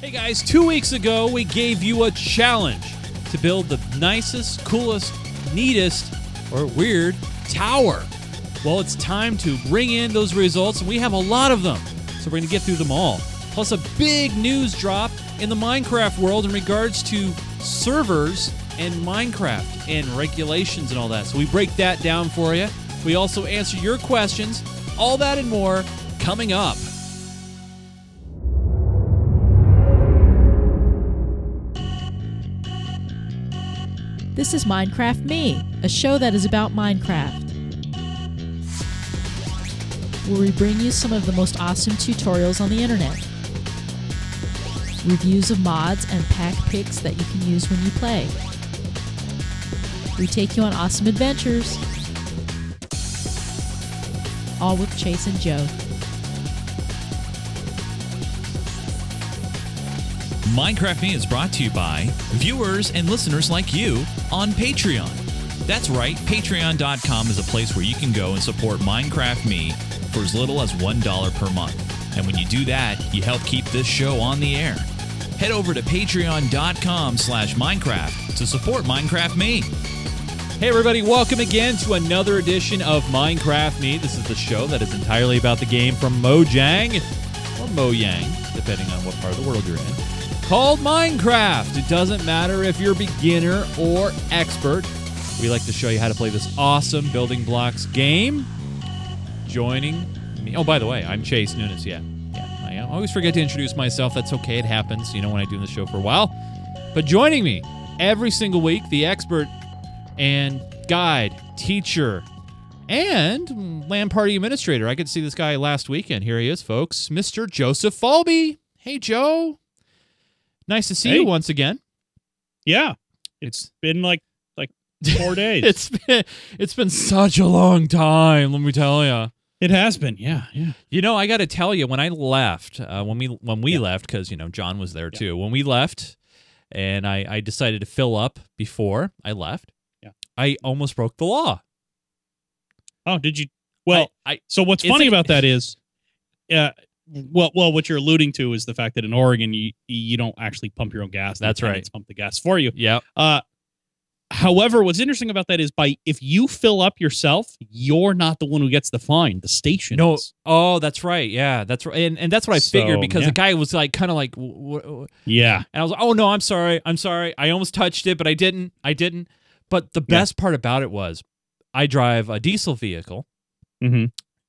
Hey guys, two weeks ago we gave you a challenge to build the nicest, coolest, neatest, or weird tower. Well, it's time to bring in those results, and we have a lot of them. So we're going to get through them all. Plus, a big news drop in the Minecraft world in regards to servers and Minecraft and regulations and all that. So we break that down for you. We also answer your questions. All that and more coming up. This is Minecraft Me, a show that is about Minecraft. Where we bring you some of the most awesome tutorials on the internet. Reviews of mods and pack picks that you can use when you play. We take you on awesome adventures. All with Chase and Joe. Minecraft Me is brought to you by viewers and listeners like you on Patreon. That's right, patreon.com is a place where you can go and support Minecraft Me for as little as $1 per month. And when you do that, you help keep this show on the air. Head over to patreon.com slash Minecraft to support Minecraft Me. Hey, everybody, welcome again to another edition of Minecraft Me. This is the show that is entirely about the game from Mojang or Mojang, depending on what part of the world you're in, called Minecraft. It doesn't matter if you're beginner or expert. We like to show you how to play this awesome building blocks game. Joining me. Oh, by the way, I'm Chase Nunes. Yeah. Yeah. I always forget to introduce myself. That's okay. It happens, you know, when I do the show for a while. But joining me every single week, the expert and guide, teacher, and LAN party administrator. I could see this guy last weekend. Here he is, folks, Mr. Joseph Falby. Hey, Joe. Nice to see Hey. you once again. Yeah, it's been like like four days. It's been it's been such a long time. Let me tell you. it has been. Yeah, yeah. You know, I got to tell you, when I left, uh, when we when we Yeah. left, because you know John was there Yeah. too. When we left, and I I decided to fill up before I left. Yeah. I almost broke the law. Oh, did you? Well, I, I so what's funny like- about that is, uh, well, well, what you're alluding to is the fact that in Oregon you you don't actually pump your own gas. That's right. Pump the gas for you. yeah. Uh, however, what's interesting about that is by if you fill up yourself, you're not the one who gets the fine. The station. No. is. Oh, that's right. Yeah, that's right. And, and that's what I figured because yeah. the guy was like, kind of like, w- w- Yeah. and I was like, oh no, I'm sorry, I'm sorry. I almost touched it, but I didn't. I didn't. But the Yeah. best part about it was, I drive a diesel vehicle, Mm-hmm.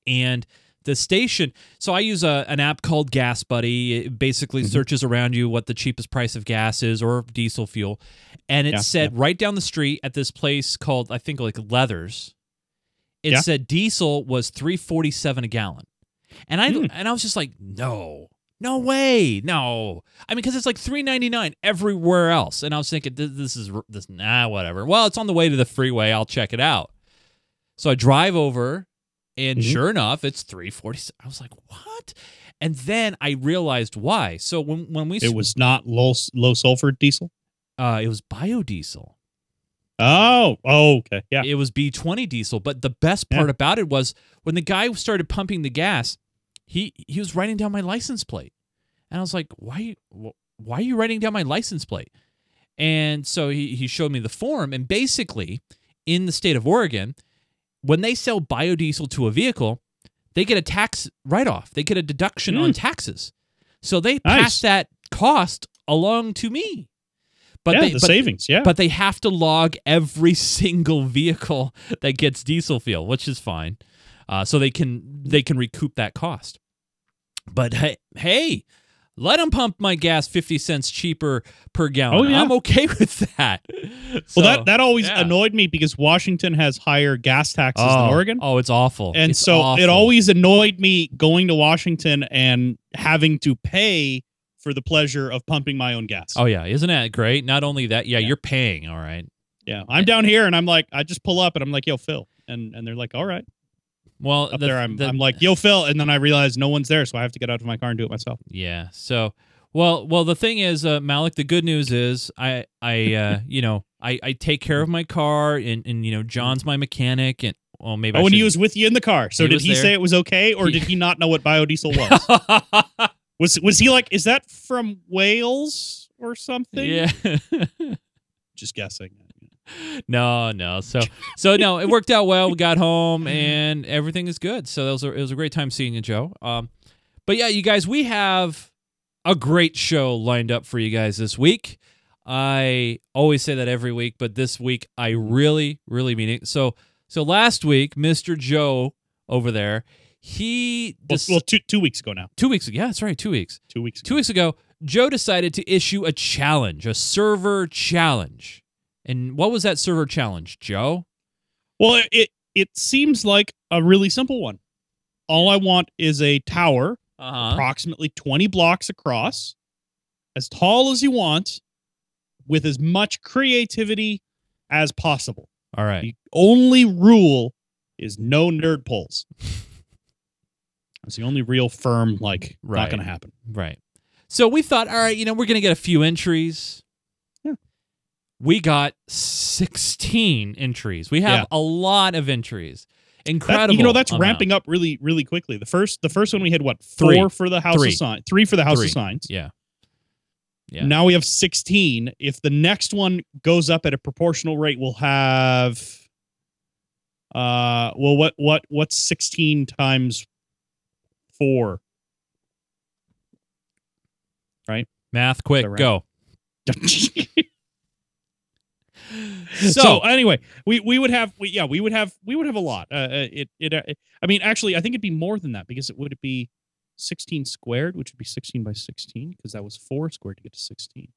and the station. So I use a, an app called Gas Buddy. It basically Mhm. searches around you what the cheapest price of gas is or diesel fuel, and it Yeah, said right down the street at this place called I think like Leathers. It Yeah. said diesel was three forty seven a gallon, and I Hmm. and I was just like, no. No way, no. I mean, because it's like three ninety nine everywhere else, and I was thinking, this, this is this nah, whatever. Well, it's on the way to the freeway. I'll check it out. So I drive over, and Mhm. sure enough, it's 340. I was like, what? And then I realized why. So when when we It was not low low sulfur diesel. uh, it was biodiesel. Oh. Oh. Okay. Yeah. It was B20 diesel. But the best Yeah. part about it was when the guy started pumping the gas, he he was writing down my license plate, and I was like, why why are you writing down my license plate? And so he he showed me the form, and basically in the state of Oregon, when they sell biodiesel to a vehicle, they get a tax write off. They get a deduction on taxes. So they pass Hmm. That cost along to me. But yeah. they, the but, savings. Yeah. but they have to log every single vehicle that gets diesel fuel, which is fine. Uh, so they can they can recoup that cost. But hey, hey, let them pump my gas fifty cents cheaper per gallon. Oh, yeah. I'm okay with that. Well, that that always yeah. annoyed me because Washington has higher gas taxes oh, than Oregon, Oh, it's awful. and It's so awful. it always annoyed me going to Washington and having to pay for the pleasure of pumping my own gas. Oh yeah, isn't that great? Not only that, yeah, Yeah. you're paying. All right. yeah, I'm down here and I'm like, I just pull up and I'm like, yo, Phil, and and they're like, all right, Well, up the- there I'm the- I'm like, yo, Phil, and then I realize no one's there, so I have to get out of my car and do it myself. Yeah. So, well, well, the thing is, uh, Malik. The good news is, I, I, uh, you know, I, I take care of my car, and, and you know, John's my mechanic, and well, maybe. I Oh, and he was with you in the car. So He did he there. say it was okay, or did he not know what biodiesel was? Was was he like? Is that from Wales or something? Yeah. Just guessing. No, no. So so no, it worked out well. We got home and everything is good. So that was a, it was a great time seeing you, Joe. Um, but yeah, you guys, we have a great show lined up for you guys this week. I always say that every week, but this week I really, really mean it. So so last week, Mr. Joe over there, he Well, dec- well, two two weeks ago now. two weeks ago. Yeah, that's right, two weeks. Two weeks. Ago. Two weeks ago, Joe decided to issue a challenge, a server challenge. And what was that server challenge, Joe? Well, it- it seems like a really simple one. All I want is a tower Uh-huh. approximately 20 blocks across, as tall as you want, with as much creativity as possible. All right. The only rule is no nerd poles. That's the only real firm, like, Right. not going to happen. Right. So we thought, all right, you know, we're going to get a few entries. We got 16 entries. We have Yeah. a lot of entries. That- Incredible. you know, that's amount. ramping up really, really quickly. The first, the first one we had what Three. four for the House Three. of Signs, three for the House Three. of Signs. Yeah. Yeah. Now we have 16. If the next one goes up at a proportional rate, we'll have uh well what what what's 16 times 4? Right? Math quick, go. so, So, anyway, we we would have we, yeah, we would have we would have a lot. Uh, uh, it it uh, I mean actually I think it'd be more than that because it would it be 16 squared, which would be 16 by 16 because that was 4 squared to get to 16.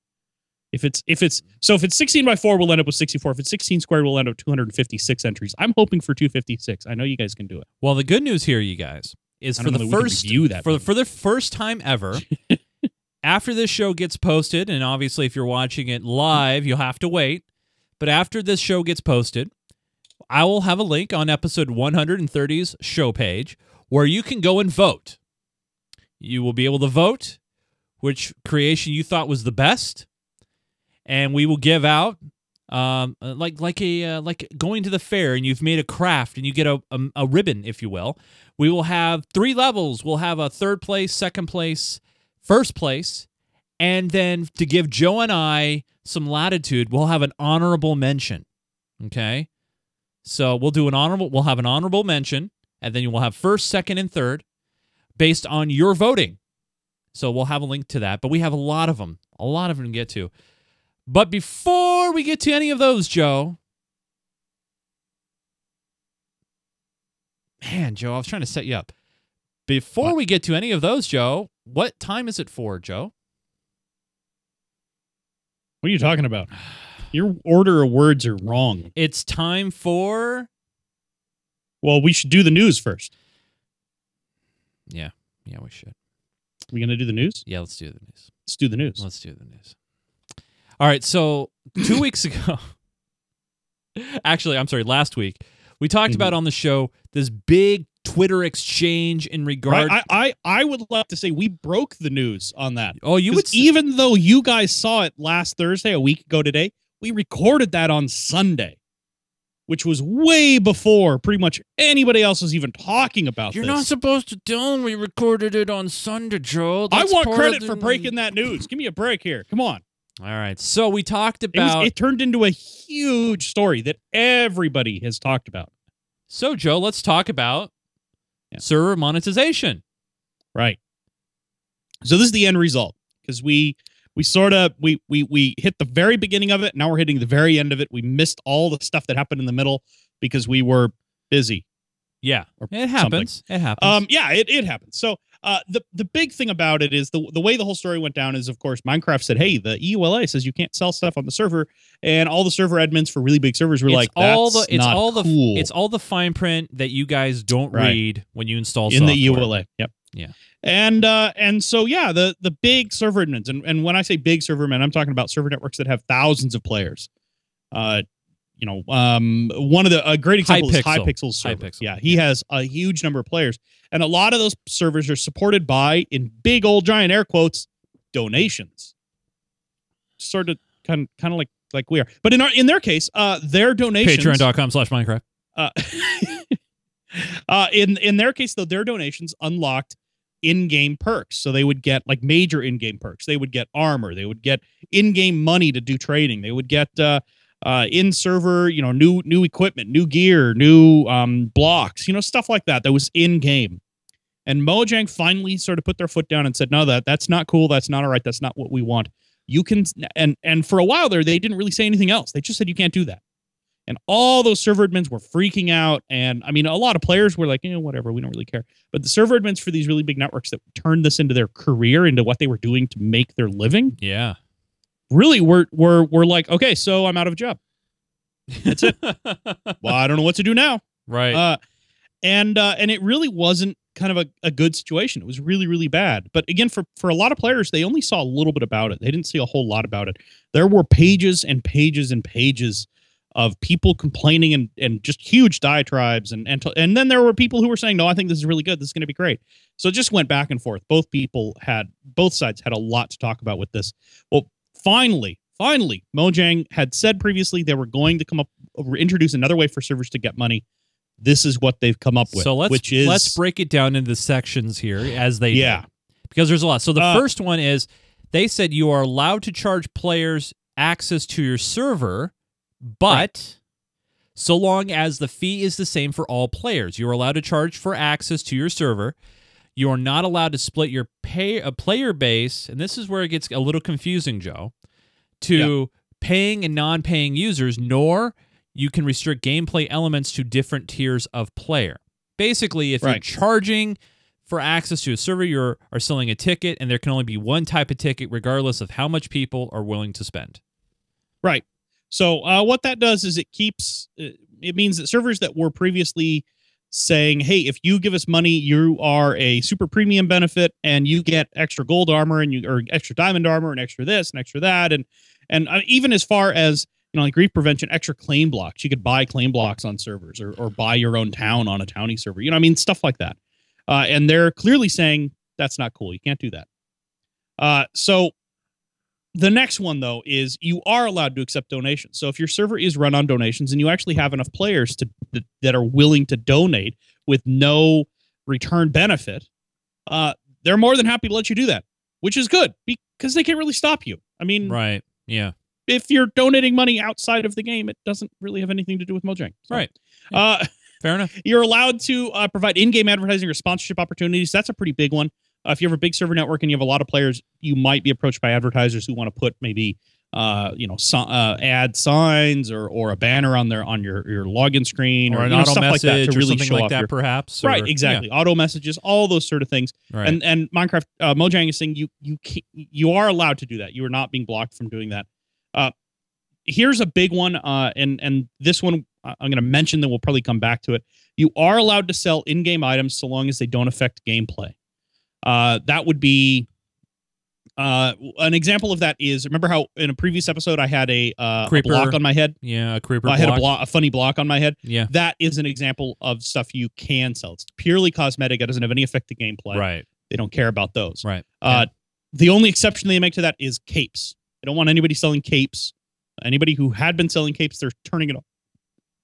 If it's if it's so if it's 16 by 4 we'll end up with 64. If it's 16 squared we'll end up 256 entries. I'm hoping for 256. I know you guys can do it. well, the good news here, you guys, is for the know that we can first for the, for the first time ever, after this show gets posted, and obviously if you're watching it live, you'll have to wait. But after this show gets posted, I will have a link on episode 130's show page where you can go and vote. You will be able to vote which creation you thought was the best, and we will give out um, uh, like like a uh, like going to the fair and you've made a craft and you get a, a a ribbon, if you will. We will have three levels. We'll have a third place, second place, first place, and then to give Joe and I some latitude, we'll have an honorable mention. Okay, so we'll do an honorable. We'll have an honorable mention, and then you will have first, second, and third, based on your voting. So we'll have a link to that. But we have a lot of them, a lot of them to get to. But before we get to any of those, Joe. Man, Joe, I was trying to set you up. Before What? we get to any of those, Joe, what time is it for, Joe? What are you talking about? Your order of words are wrong. It's time for Well, we should do the news first. Yeah, yeah, we should. we going to do the news? Yeah, let's do the news. Let's do the news. Let's do the news. All right, so two weeks ago, actually, I'm sorry, last week, we talked Mhm. about on the show this big Twitter exchange in regard. Right? I, I I would like to say we broke the news on that. oh, you would s- even though you guys saw it last Thursday, a week ago today, we recorded that on Sunday, which was way before pretty much anybody else was even talking about You're this. not supposed to tell them we recorded it on Sunday, Joe. I want credit of for breaking that news. Give me a break here. Come on. All right, so we talked It, was, about. it turned into a huge story that everybody has talked about. So, Joe, let's talk about Yeah. server monetization. Right. So this is the end result because we we sort of we we we hit the very beginning of it. Now we're hitting the very end of it. We missed all the stuff that happened in the middle because we were busy. Yeah, it happens. It happens. Um, yeah, it, it happens. So uh, the the big thing about it is the the way the whole story went down is of course Minecraft said, hey, the EULA says you can't sell stuff on the server, and all the server admins for really big servers were it's like, all the "That's it's not all the cool." it's all the fine print that you guys don't Right. read when you install in the E. EULA. Yep. Yeah. And uh and so yeah, the the big server admins and and when I say big server admin, I'm talking about server networks that have thousands of players. Uh you know, um one of the a great example is Hypixel. Hypixel's server. Hypixel, Yeah, he yeah. has a huge number of players. And a lot of those servers are supported by in big old giant air quotes donations. Sort of kind kind of like like we are. But in our in their case, uh their donations Patreon.com slash Minecraft. uh, uh, in in their case, though, their donations unlocked in-game perks. So they would get like major in-game perks. They would get armor. They would get in-game money to do trading. They would get uh, uh, in-server, you know, new new equipment, new gear, new um, blocks, you know, stuff like that. That was in-game. And Mojang finally sort of put their foot down and said, "No, that that's not cool. That's not all right. That's not what we want." You can and and for a while there, they didn't really say anything else. They just said you can't do that. And all those server admins were freaking out. And I mean, a lot of players were like, you know, whatever, we don't really care. But the server admins for these really big networks that turned this into their career, into what they were doing to make their living, Yeah. Really were were were like, okay, so I'm out of a job. That's it. Well, I don't know what to do now. right. Uh, and uh, and it really wasn't kind of a, a good situation. It was really really bad. But again, for for a lot of players, they only saw a little bit about it. They didn't see a whole lot about it. There were pages and pages and pages of people complaining and and just huge diatribes and and and then there were people who were saying, no, I think this is really good. This is going to be great. So it just went back and forth. Both people had both sides had a lot to talk about with this. Well, finally, finally, Mojang had said previously they were going to come up introduce another way for servers to get money. This is what they've come up with, so let's which is let's break it down into sections here as they Yeah. did. because there's a lot. So the Uh, first one is they said you are allowed to charge players access to your server, but so long as the fee is the same for all players, you are allowed to charge for access to your server. You are not allowed to split your pay a player base, and this is where it gets a little confusing, Joe, to paying and non-paying users, nor you can restrict gameplay elements to different tiers of player. Basically, if you're charging for access to a server, you are selling a ticket, and there can only be one type of ticket, regardless of how much people are willing to spend. Right. So uh, what that does is it keeps. uh, It means that servers that were previously saying, "Hey, if you give us money, you are a super premium benefit, and you get extra gold armor, and you or extra diamond armor, and extra this, and extra that, and and uh, even as far as you know, like grief prevention, extra claim blocks. You could buy claim blocks on servers, or or buy your own town on a Towny server. You know, I mean, stuff like that. Uh, and they're clearly saying that's not cool. You can't do that. Uh, so the next one though is you are allowed to accept donations. So if your server is run on donations and you actually have enough players to that, are willing to donate with no return benefit, uh, they're more than happy to let you do that, which is good because they can't really stop you. I mean, Right. Yeah. if you're donating money outside of the game, it doesn't really have anything to do with Mojang. So, Right. Uh, Fair enough. you're allowed to uh, provide in-game advertising or sponsorship opportunities. That's a pretty big one. Uh, if you have a big server network and you have a lot of players, you might be approached by advertisers who want to put maybe uh, you know so, uh, ad signs or or a banner on their on your your login screen Or or, an you know, auto stuff like that message to or really something show like off that, your perhaps. or- right exactly auto messages, all those sort of things. Right. And and Minecraft uh, Mojang is saying you you can, you are allowed to do that. You are not being blocked from doing that. Uh, here's a big one, uh, and and this one uh, I'm going to mention. Then we'll probably come back to it. You are allowed to sell in-game items so long as they don't affect gameplay. Uh, that would be uh, an example of that is remember how in a previous episode I had a, uh, a block on my head. yeah, a creeper I had a block. block, a funny block on my head. Yeah. That is an example of stuff you can sell. It's purely cosmetic. It doesn't have any effect to gameplay. Right. They don't care about those. Right. Uh, the only exception they make to that is capes. They don't want anybody selling capes. Anybody who had been selling capes, they're turning it off.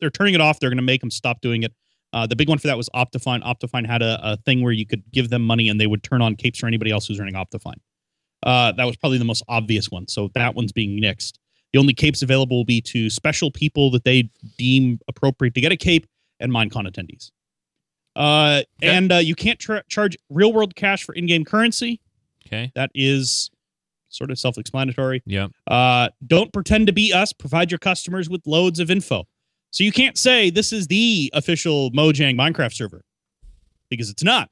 They're turning it off. They're going to make them stop doing it. Uh, the big one for that was Optifine. Optifine had a, a thing where you could give them money and they would turn on capes for anybody else who's running Optifine. Uh, that was probably the most obvious one. So that one's being nixed. The only capes available will be to special people that they deem appropriate to get a cape and Minecon attendees. Uh, Okay. And uh, you can't tra- charge real world cash for in game currency. Okay. That is sort of self explanatory. Yeah. Uh, don't pretend to be us. Provide your customers with loads of info. So you can't say this is the official Mojang Minecraft server because it's not.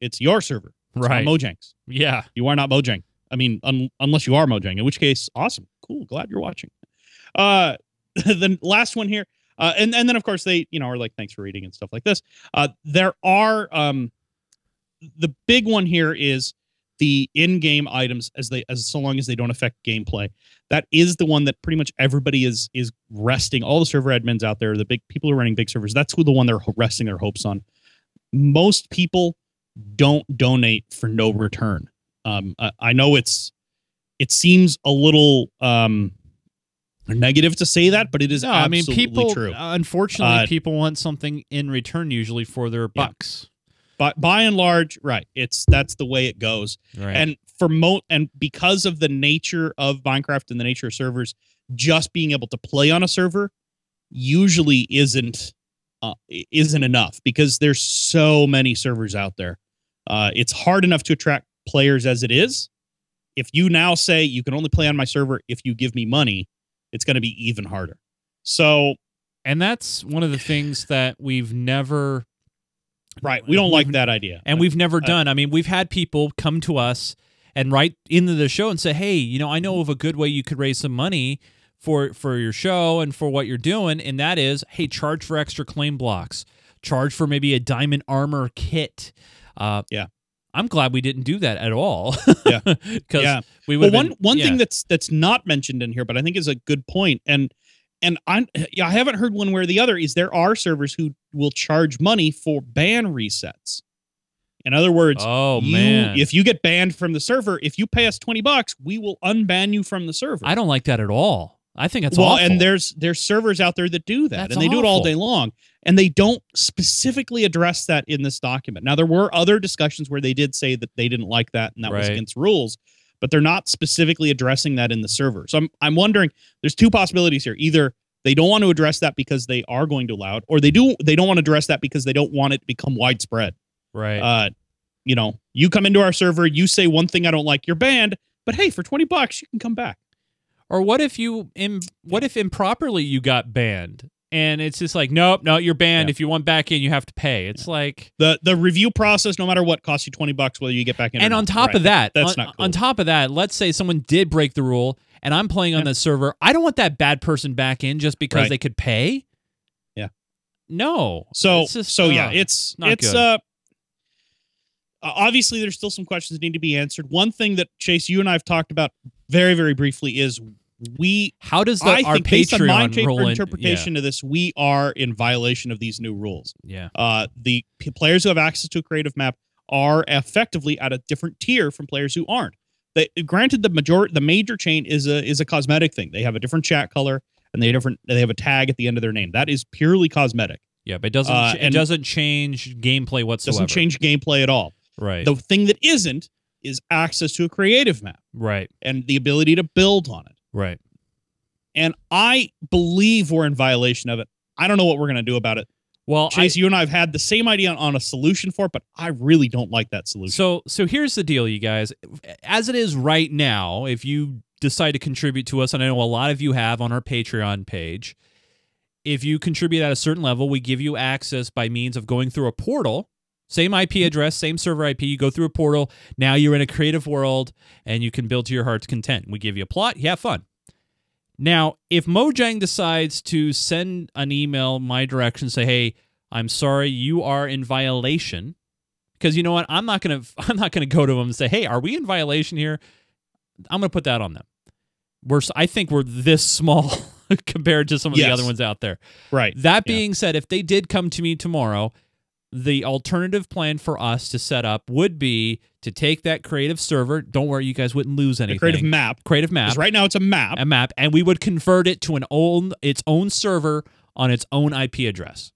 It's your server. It's Right. Mojang's. Yeah. You are not Mojang. I mean, un- unless you are Mojang, in which case, awesome, cool, glad you're watching. Uh, the last one here, uh, and and then of course they, you know, are like, thanks for reading and stuff like this. Uh, there are um, the big one here is the in-game items as they as so long as they don't affect gameplay. That is the one that pretty much everybody is is resting. All the server admins out there, the big people who are running big servers, that's who the one they're resting their hopes on. Most people don't donate for no return. Um, I, I know it's it seems a little um negative to say that, but it is No, I mean people. true. Unfortunately, Uh, people want something in return usually for their bucks. By by and large, right. It's that's the way it goes. Right. And for mo and because of the nature of Minecraft and the nature of servers, just being able to play on a server usually isn't uh, isn't enough because there's so many servers out there. Uh, it's hard enough to attract players as it is. If you now say you can only play on my server if you give me money, it's going to be even harder. So, and that's one of the things that we've never right, we don't like that idea. and we've never Uh, done. I mean, we've had people come to us and write into the show and say, "Hey, you know, I know of a good way you could raise some money for for your show and for what you're doing, and that is, hey, charge for extra claim blocks, charge for maybe a diamond armor kit." Uh, Yeah. I'm glad we didn't do that at all. Yeah. because Yeah. we well would. one one yeah. thing that's that's not mentioned in here but i think is a good point and and i i haven't heard one way or the other is there are servers who will charge money for ban resets. In other words Oh you, man, if you get banned from the server if you pay us 20 bucks we will unban you from the server. I don't like that at all. I think it's well awful. and there's there's servers out there that do that That's and they do it all day long and they don't specifically address that in this document. Now there were other discussions where they did say that they didn't like that and that was against rules but they're not specifically addressing that in the server. So i'm i'm wondering there's two possibilities here. Either they don't want to address that because they are going to allow it or they do they don't want to address that because they don't want it to become widespread. Right. uh you know you come into our server you say one thing i don't like you're banned but hey for 20 bucks you can come back. Or what if you Im- what if improperly you got banned and it's just like nope, no, you're banned. Yeah. If you want back in, you have to pay. It's like the the review process no matter what costs you 20 bucks whether you get back in or and not. on top Right. of that, that's on, not cool. on top of that, let's say someone did break the rule and I'm playing on Yeah. the server. I don't want that bad person back in just because Right. they could pay. Yeah. No. so It's just, so yeah uh, it's not it's good. uh obviously there's still some questions that need to be answered one thing that chase you and i've talked about very very briefly is we how does the i our think based on my Patreon tape rule in- interpretation of this we are in violation of these new rules Yeah. uh the p- players who have access to a creative map are effectively at a different tier from players who aren't they granted the major the major chain is a is a cosmetic thing they have a different chat color and they have different they have a tag at the end of their name that is purely cosmetic Yeah, but it doesn't Uh, it doesn't change gameplay whatsoever. doesn't change gameplay at all Right. the thing that isn't is access to a creative map right. and the ability to build on it Right. and i believe we're in violation of it i don't know what we're going to do about it Well, I, chase you and i have had the same idea on, on a solution for it but i really don't like that solution So so here's the deal, you guys. As it is right now, if you decide to contribute to us, and I know a lot of you have on our Patreon page, if you contribute at a certain level, we give you access by means of going through a portal. Same IP address, same server IP. You go through a portal. Now you're in a creative world and you can build to your heart's content. We give you a plot. You have fun. Now, if Mojang decides to send an email my direction, say, "Hey, I'm sorry, you are in violation," because you know what, I'm not gonna, I'm not gonna go to them and say, "Hey, are we in violation here?" I'm gonna put that on them. We're, I think we're this small compared to some of the other ones out there. right That Yeah. being said, if they did come to me tomorrow, the alternative plan for us to set up would be to take that creative server. Don't worry, you guys wouldn't lose the anything. creative map creative map, right now it's a map a map, and we would convert it to an own its own server on its own IP address.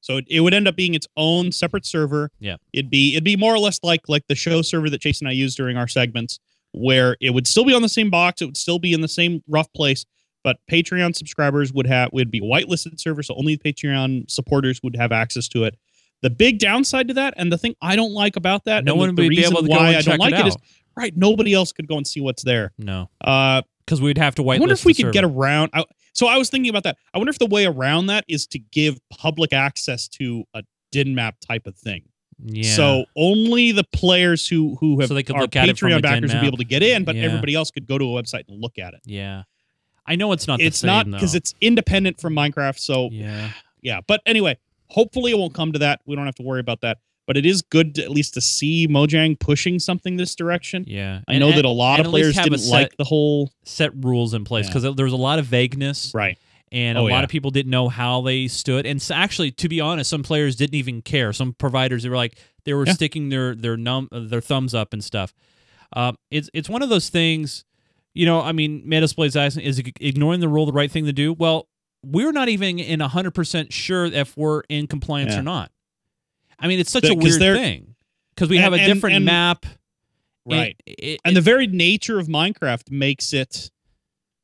so it, it would end up being its own separate server Yeah. it'd be it'd be more or less like like the show server that chase and i use during our segments where it would still be on the same box it would still be in the same rough place but patreon subscribers would have would be a whitelisted server so only patreon supporters would have access to it the big downside to that and the thing i don't like about that no and the- one the would be able to go why and i check don't like it it is out. right nobody else could go and see what's there no, uh because we'd have to whitelist. I wonder if we the could get around. I, so I was thinking about that. I wonder if the way around that is to give public access to a Dynmap type of thing. Yeah. So only the players who who have So they could are look at it from a Patreon backers would be able to get in, but Yeah. everybody else could go to a website and look at it. yeah, I know it's not. it's the not because it's independent from Minecraft. So Yeah. yeah, but anyway, hopefully it won't come to that. We don't have to worry about that. But it is good to, at least to see Mojang pushing something this direction. Yeah. I And- know that a lot of players didn't set- like the whole set rules in place Yeah. because there was a lot of vagueness. right. and Oh, a lot yeah. of people didn't know how they stood. And so actually, to be honest, some players didn't even care. Some providers they were like they were Yeah. sticking their their num their thumbs up and stuff. Um, it's it's one of those things. You know, I mean, Metasplay's asking, is ignoring the rule the right thing to do? Well, we're not even in hundred percent sure if we're in compliance Yeah. or not. I mean, it's such a weird thing because we And- have a different and- map. and Right. it- and the very nature of Minecraft makes it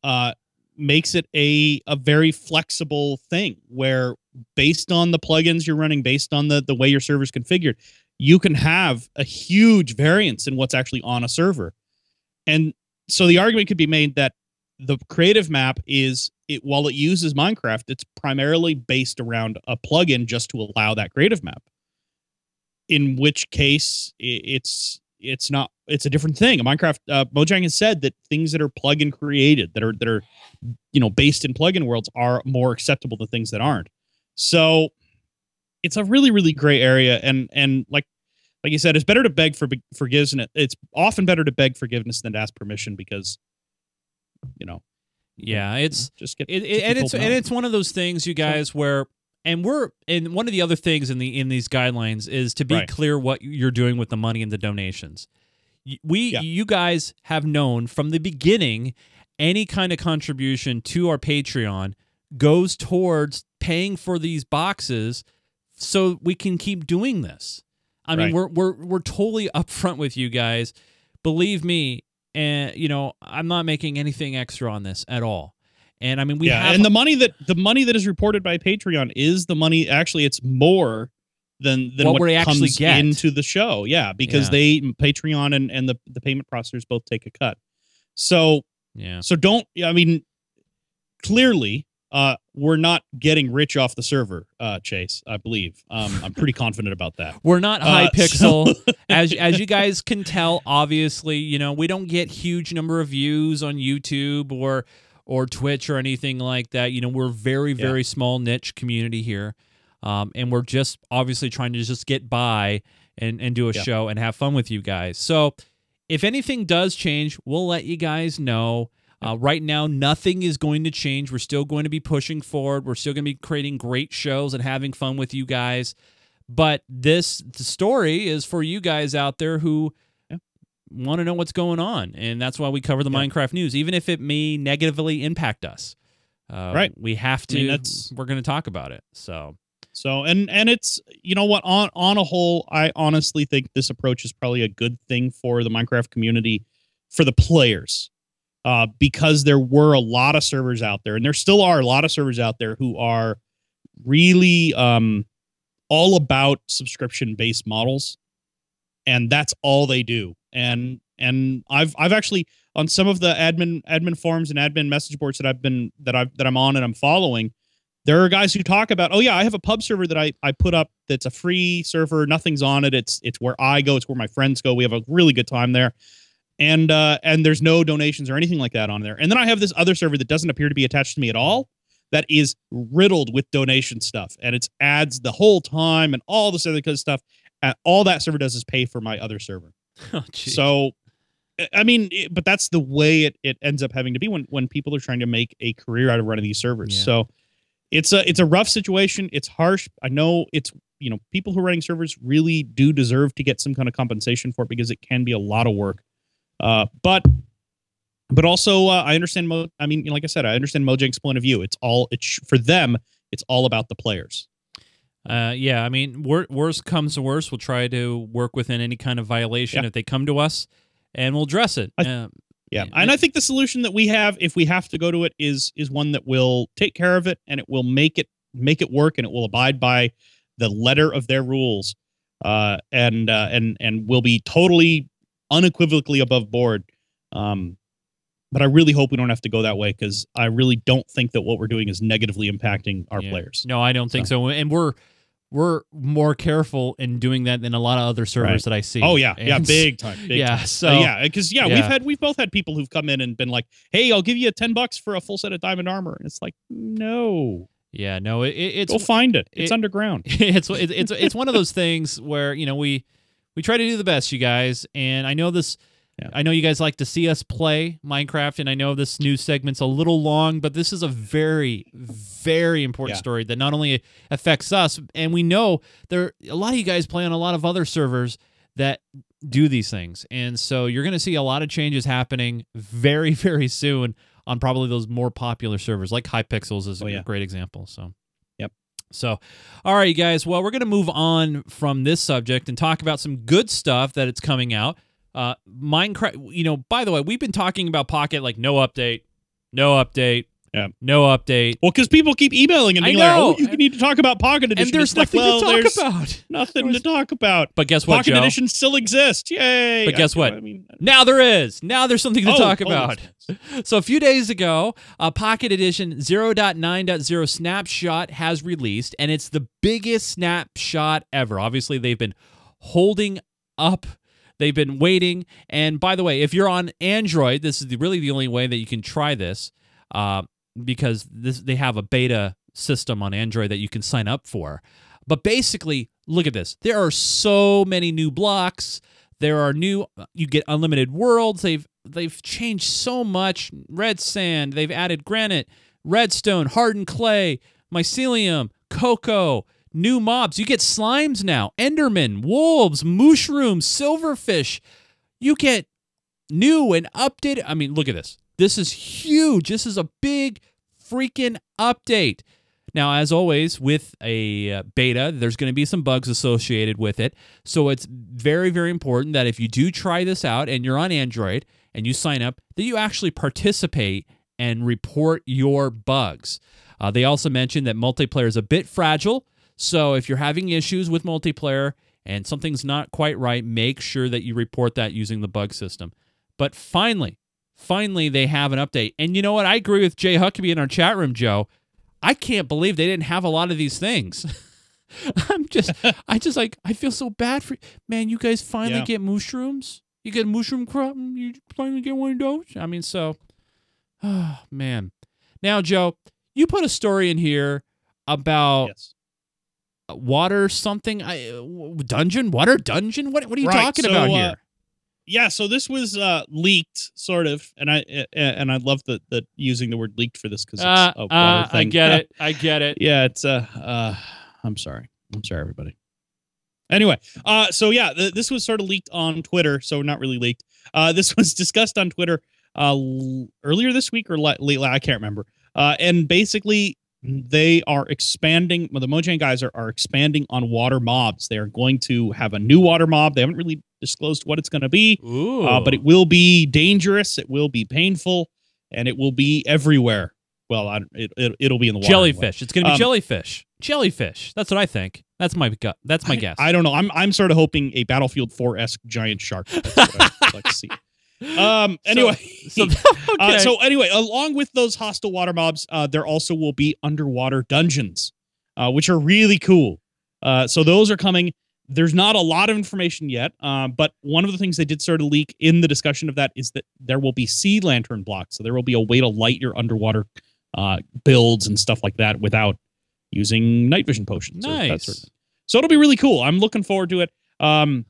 uh makes it a a very flexible thing where based on the plugins you're running based on the the way your server's configured you can have a huge variance in what's actually on a server and so the argument could be made that the creative map is it while it uses Minecraft it's primarily based around a plugin just to allow that creative map in which case it's it's not it's a different thing. Minecraft uh, Mojang has said that things that are plugin created that are that are you know based in plugin worlds are more acceptable than things that aren't. So it's a really really gray area and and like like you said it's better to beg for forgiveness it's often better to beg forgiveness than to ask permission because you know yeah, it's just get it, it, and it's to and it's one of those things, you guys, where and we're and one of the other things in the in these guidelines is to be Right. clear what you're doing with the money and the donations. We Yeah. you guys have known from the beginning any kind of contribution to our Patreon goes towards paying for these boxes so we can keep doing this. I mean, Right. we're we're we're totally upfront with you guys. Believe me, and you know, I'm not making anything extra on this at all. And I mean, we yeah, have and the money that the money that is reported by Patreon is the money. Actually, it's more than than What what, we actually comes get. into the show. Yeah, because Yeah. they Patreon and and the the payment processors both take a cut. So yeah. so don't. I mean, clearly, uh, we're not getting rich off the server, uh, Chase. I believe. Um, I'm pretty confident about that. We're not Uh, high pixel. so- as as you guys can tell, obviously, you know, we don't get huge number of views on YouTube or or Twitch or anything like that. You know, we're very, Yeah. very small niche community here. Um, and we're just obviously trying to just get by and, and do a Yeah. show and have fun with you guys. So if anything does change, we'll let you guys know. Uh, right now, nothing is going to change. We're still going to be pushing forward. We're still going to be creating great shows and having fun with you guys. But this the story is for you guys out there who Yeah. want to know what's going on, and that's why we cover the Yeah. Minecraft news, even if it may negatively impact us. Uh, Right. We have I to. mean, that's- we're going to talk about it. So So and and it's you know what on on a whole I honestly think this approach is probably a good thing for the Minecraft community for the players. Uh because there were a lot of servers out there and there still are a lot of servers out there who are really um all about subscription based models and that's all they do. And and I've I've actually on some of the admin admin forums and admin message boards that I've been that I've that I'm on and I'm following there are guys who talk about oh yeah i have a pub server that i i put up that's a free server nothing's on it it's it's where i go it's where my friends go we have a really good time there and uh and there's no donations or anything like that on there. And then i have this other server that doesn't appear to be attached to me at all that is riddled with donation stuff. And it's ads the whole time and all this other kind of stuff. And all that server does is pay for my other server. Oh, so I- mean it, but that's the way it, it ends up having to be when when people are trying to make a career out of running these servers. Yeah. so it's a it's a rough situation. It's harsh. I know it's you know people who are running servers really do deserve to get some kind of compensation for it because it can be a lot of work uh but but also uh, i understand Mo- i mean like i said i understand mojang's point of view it's all it's for them it's all about the players Uh, yeah, I mean, wor- worst comes to worst, we'll try to work within any kind of violation Yeah. if they come to us, and we'll address it. I- Uh, Yeah, Yeah, and I think the solution that we have, if we have to go to it, is is one that will take care of it and it will make it make it work and it will abide by the letter of their rules, uh, and uh, and and will be totally unequivocally above board. Um, but I really hope we don't have to go that way because I really don't think that what we're doing is negatively impacting our yeah. players. No, I don't think so. And we're we're more careful in doing that than a lot of other servers Right. that I see. Oh yeah, yeah, big time. Big yeah, time. so Uh, yeah, because yeah, we've had we've both had people who've come in and been like, "Hey, I'll give you a ten bucks for a full set of diamond armor," and it's like, no, yeah, no, it, it- it's go find it. It's it- underground. it's it's it's it's one of those things where you know we we try to do the best, you guys, and I know this. Yeah. I know you guys like to see us play Minecraft, and I know this news segment's a little long, but this is a very, very important Yeah. story that not only affects us, and we know there a lot of you guys play on a lot of other servers that do these things, and so you're going to see a lot of changes happening very, very soon on probably those more popular servers, like Hypixels is Oh, a yeah. great example. So. So, all right, you guys. Well, we're going to move on from this subject and talk about some good stuff that it's coming out. Uh, Minecraft. You know, by the way, we've been talking about Pocket like no update, no update, Yeah. no update, Well, because people keep emailing and I being like, "Oh, you need to talk about Pocket Edition." and there's It's like, nothing well, to talk about. Nothing was- to talk about. But guess what, Pocket Joe? Edition still exists. Yay! But guess I- what? I mean, Now there is. Now there's something to oh, talk oh, about. So a few days ago, uh, Pocket Edition 0.9.0 Snapshot has released, and it's the biggest snapshot ever. Obviously, they've been holding up. They've been waiting. And by the way, if you're on Android, this is the, really the only way that you can try this, uh, because this they have a beta system on Android that you can sign up for. But basically, look at this. There are so many new blocks. There are new. You get unlimited worlds. They've they've changed so much. Red sand. They've added granite, redstone, hardened clay, mycelium, cocoa. New mobs. You get slimes now. Enderman, wolves, mushrooms, silverfish. You get new and updated. I mean, look at this. This is huge. This is a big freaking update. Now, as always, with a uh, beta, there's going to be some bugs associated with it. So it's very, very important that if you do try this out and you're on Android and you sign up, that you actually participate and report your bugs. Uh, they also mentioned that multiplayer is a bit fragile. So if you're having issues with multiplayer and something's not quite right, make sure that you report that using the bug system. But finally, finally, they have an update. And you know what? I agree with Jay Huckabee in our chat room, Joe. I can't believe they didn't have a lot of these things. I'm just, I just like, I feel so bad for man. You guys finally Yeah. get mushrooms. You get mushroom crop. and You finally get one of those. I mean, so, oh man. Now, Joe, you put a story in here about yes. water something. I dungeon, water dungeon. What what are you Right, talking so, about uh, here? Yeah, so this was uh, leaked, sort of, and I uh, and I love that the using the word leaked for this because it's Uh, a uh, thing. I get it. I get it. yeah, it's uh, uh, I'm sorry, I'm sorry, everybody. Anyway, uh, so yeah, th- this was sort of leaked on Twitter, so not really leaked. Uh, this was discussed on Twitter uh l- earlier this week or li- late, I can't remember. Uh, and basically, they are expanding. Well, the Mojang guys are, are expanding on water mobs. They are going to have a new water mob. They haven't really disclosed what it's going to be. Uh, but it will be dangerous. It will be painful, and it will be everywhere. Well, I, it, it it'll be in the water. anyway. jellyfish. It's gonna be Um, jellyfish. Jellyfish. That's what I think. That's my gut. That's my I, guess. I don't know. I'm I'm sort of hoping a Battlefield 4 esque giant shark. That's what I'd like to see. Um. Anyway, so, okay. uh, so anyway, along with those hostile water mobs, uh, there also will be underwater dungeons, uh, which are really cool. Uh, so those are coming. There's not a lot of information yet, um, but one of the things they did sort of leak in the discussion of that is that there will be sea lantern blocks. So there will be a way to light your underwater uh, builds and stuff like that without using night vision potions. nice. sort of. So it'll be really cool. I'm looking forward to it. Um,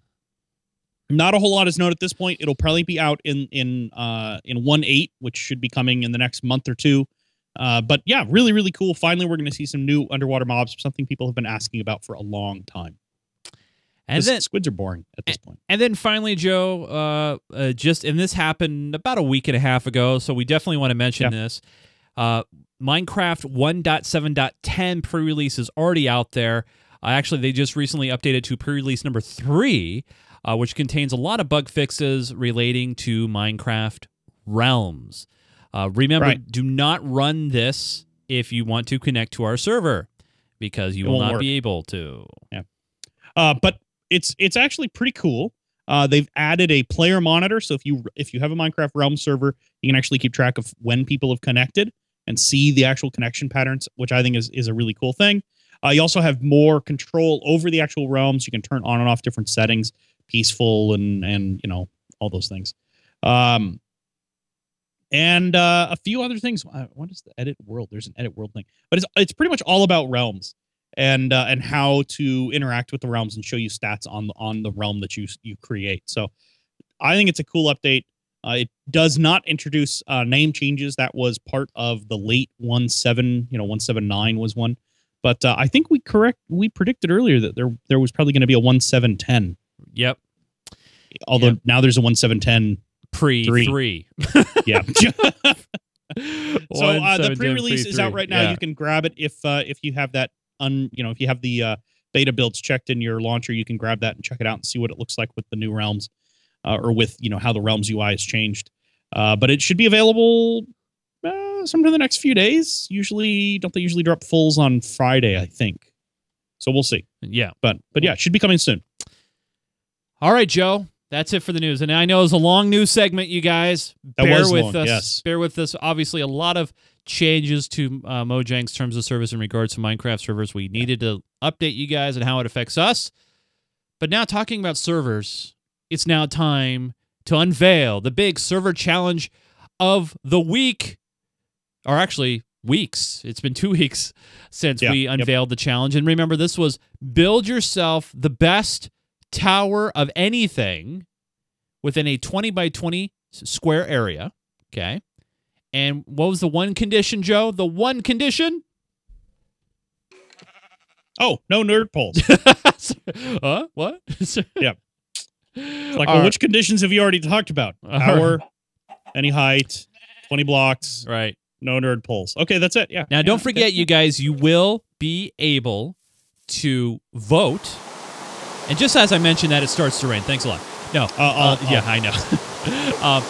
not a whole lot is known at this point. It'll probably be out in in uh in one eight, which should be coming in the next month or two. Uh, but yeah, really, really cool. Finally, we're going to see some new underwater mobs, something people have been asking about for a long time. And then squids are boring at this point. and then finally, Joe, uh, uh, just and this happened about a week and a half ago, so we definitely want to mention this. Uh, Minecraft 1.7.10 pre-release is already out there. Uh, actually, they just recently updated to pre-release number three, uh, which contains a lot of bug fixes relating to Minecraft Realms. Uh, remember, Right. do not run this if you want to connect to our server, because you It will won't work. be able to. Uh, but it's it's actually pretty cool. Uh, they've added a player monitor, so if you if you have a Minecraft Realm server, you can actually keep track of when people have connected and see the actual connection patterns, which I think is is a really cool thing. Uh, you also have more control over the actual realms. You can turn on and off different settings, peaceful and and you know all those things. Um, and uh, a few other things. Uh, What is the edit world? There's an edit world thing, but it's it's pretty much all about realms and uh, and how to interact with the realms and show you stats on on the realm that you you create. So I think it's a cool update. Uh, it does not introduce uh, name changes. That was part of the late one seven, you know, one seven nine was one. But uh, I think we correct we predicted earlier that there there was probably going to be a one seven ten. Yep, Although Yep. now there's a one seven ten. pre Three. three. Yeah. so uh, the pre-release is out right now. Yeah. You can grab it if uh, if you have that un you know if you have the uh, beta builds checked in your launcher, you can grab that and check it out and see what it looks like with the new realms, uh, or with you know how the realms UI has changed. Uh, but it should be available uh, sometime in the next few days. Usually, don't they usually drop fulls on Friday? I think. So we'll see. Yeah. But but yeah, it should be coming soon. All right, Joe. That's it for the news. And I know it's a long news segment, you guys. That Bear with long, us. yes. Bear with us. Obviously, a lot of changes to uh, Mojang's terms of service in regards to Minecraft servers. We needed to update you guys and how it affects us. But now, talking about servers, it's now time to unveil the big server challenge of the week, or actually weeks. It's been two weeks since Yeah, we yep. unveiled the challenge. And remember, this was build yourself the best tower of anything within a 20 by 20 square area. Okay. And what was the one condition, Joe? The one condition? Oh no, nerd poles. huh? What? Yeah. Like, All well, right. which conditions have you already talked about? Power, any height, twenty blocks, Right. no nerd poles. Okay, that's it. Yeah. Now, Yeah, don't forget, you guys, you will be able to vote. And just as I mentioned that, it starts to rain. Thanks a lot. No. Uh, uh, Uh, yeah, I know. um,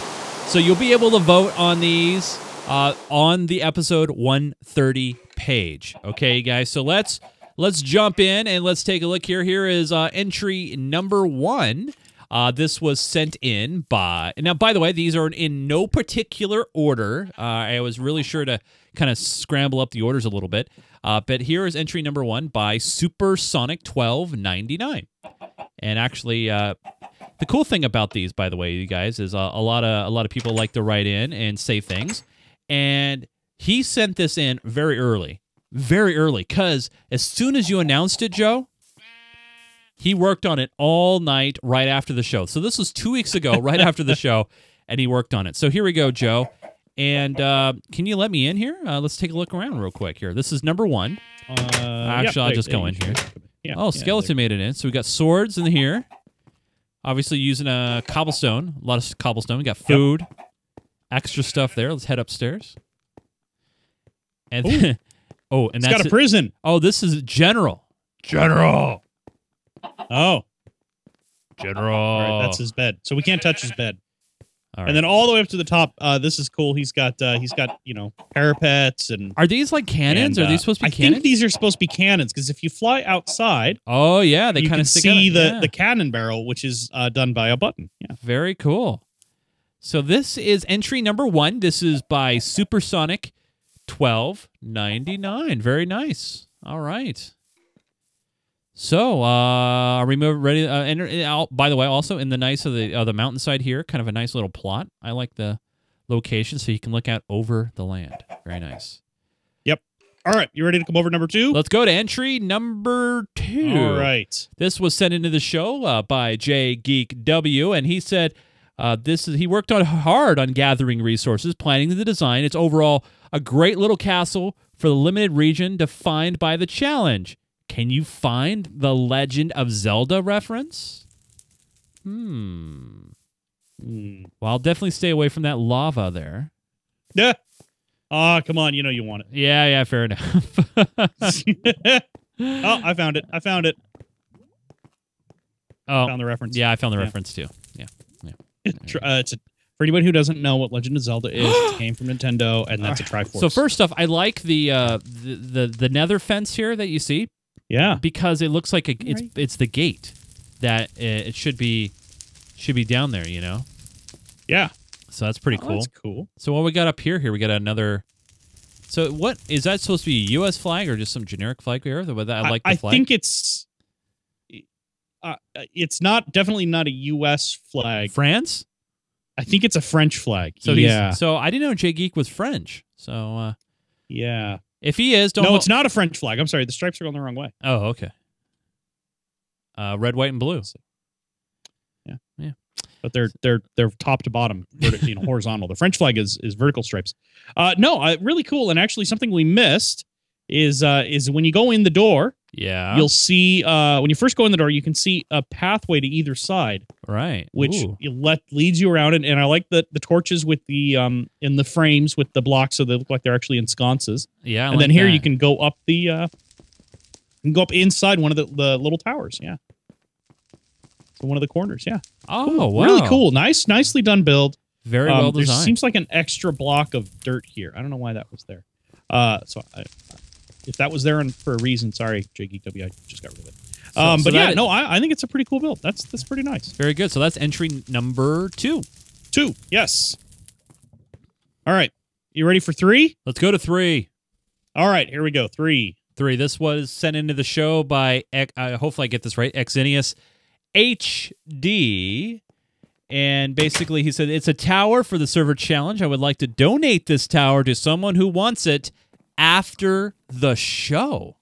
so you'll be able to vote on these uh, on the episode 130 page. Okay, guys. So let's let's jump in and let's take a look here. Here is uh, entry number one. Uh, this was sent in by now. By the way, these are in no particular order. Uh, I was really sure to kind of scramble up the orders a little bit. Uh, but here is entry number one by Supersonic twelve ninety nine. And actually, uh, the cool thing about these, by the way, you guys, is uh, a lot of a lot of people like to write in and say things, and he sent this in very early, very early, because as soon as you announced it, Joe, he worked on it all night right after the show. So this was two weeks ago, right after the show, and he worked on it. So here we go, Joe. And uh, can you let me in here? Uh, let's take a look around real quick here. This is number one. Uh, Actually, I'll just go in here. Yeah, Oh, yeah, skeleton made it in. So we got swords in here. Obviously using a cobblestone, a lot of cobblestone. We got food, extra stuff there. Let's head upstairs. And then, oh, and It's that's got a it. prison. oh, this is general. General. Oh, General. right, that's his bed. So we can't touch his bed. Right. And then all the way up to the top. Uh, this is cool. He's got uh, he's got you know parapets and. are these like cannons? and, are uh, these supposed to be I cannons? think these are supposed to be cannons because if you fly outside, oh yeah, they kind of see the Yeah. the cannon barrel, which is uh, done by a button. Yeah. Very cool. So this is entry number one. This is by Supersonic, twelve ninety nine. Very nice. All right. So, uh, are we ready? Uh, and by the way, also in the nice of the uh, the mountainside here, kind of a nice little plot. I like the location, so you can look out over the land. Very nice. Yep. All right, you ready to come over number two? Let's go to entry number two. All right. This was sent into the show uh, by J Geek W, and he said uh, this is he worked on hard on gathering resources, planning the design. It's overall a great little castle for the limited region defined by the challenge. Can you find the Legend of Zelda reference? Hmm. Well, I'll definitely stay away from that lava there. Yeah. Ah, come on. You know you want it. Yeah, yeah, fair enough. oh, I found it. I found it. oh, Found the reference. yeah, I found the Yeah. reference too. Yeah. Tr- uh, it's a, for anybody who doesn't know what Legend of Zelda is, it came from Nintendo, and that's a Triforce. So first off, I like the uh the, the the nether fence here that you see. Yeah, because it looks like a, it's Right. it's the gate that uh, it should be should be down there, you know. yeah, So that's pretty Oh, cool. That's cool. So what we got up here? Here we got another. So what is that supposed to be? A U.S. flag or just some generic flag here? The- that- I like the I flag. think it's. Uh, it's not definitely not a U.S. flag. France. I think it's a French flag. So he's- yeah, So I didn't know Jay Geek was French. So uh, yeah. If he is, don't. No, it's not a French flag. I'm sorry. The stripes are going the wrong way. Oh, okay. Uh, red, white, and blue. Yeah, yeah. But they're they're they're top to bottom, you know, horizontal. The French flag is is vertical stripes. Uh, no, uh, really cool. And actually, something we missed is uh, is when you go in the door, Yeah. you'll see uh, when you first go in the door, you can see a pathway to either side, right. which you let leads you around. And, and I like the the torches with the um in the frames with the blocks, so they look like they're actually in sconces. Yeah. I and then here that. you can go up the uh, can go up inside one of the, the little towers. Yeah. So one of the corners. Yeah. Oh, wow. Really cool. Nice, nicely done build. Very Um, well there designed. seems like an extra block of dirt here. I don't know why that was there. Uh, so I, if that was there and for a reason, sorry, JGeekW, I just got rid of it. So- Um, so but yeah, that- no, I, I think it's a pretty cool build. That's that's pretty nice. Very good. So that's entry number two. Two, yes. All right, you ready for three? Let's go to three. All right, here we go. Three. Three. This was sent into the show by, uh, hopefully I get this right, Exinius HD. And basically, he said, It's a tower for the server challenge. I would like to donate this tower to someone who wants it after the show.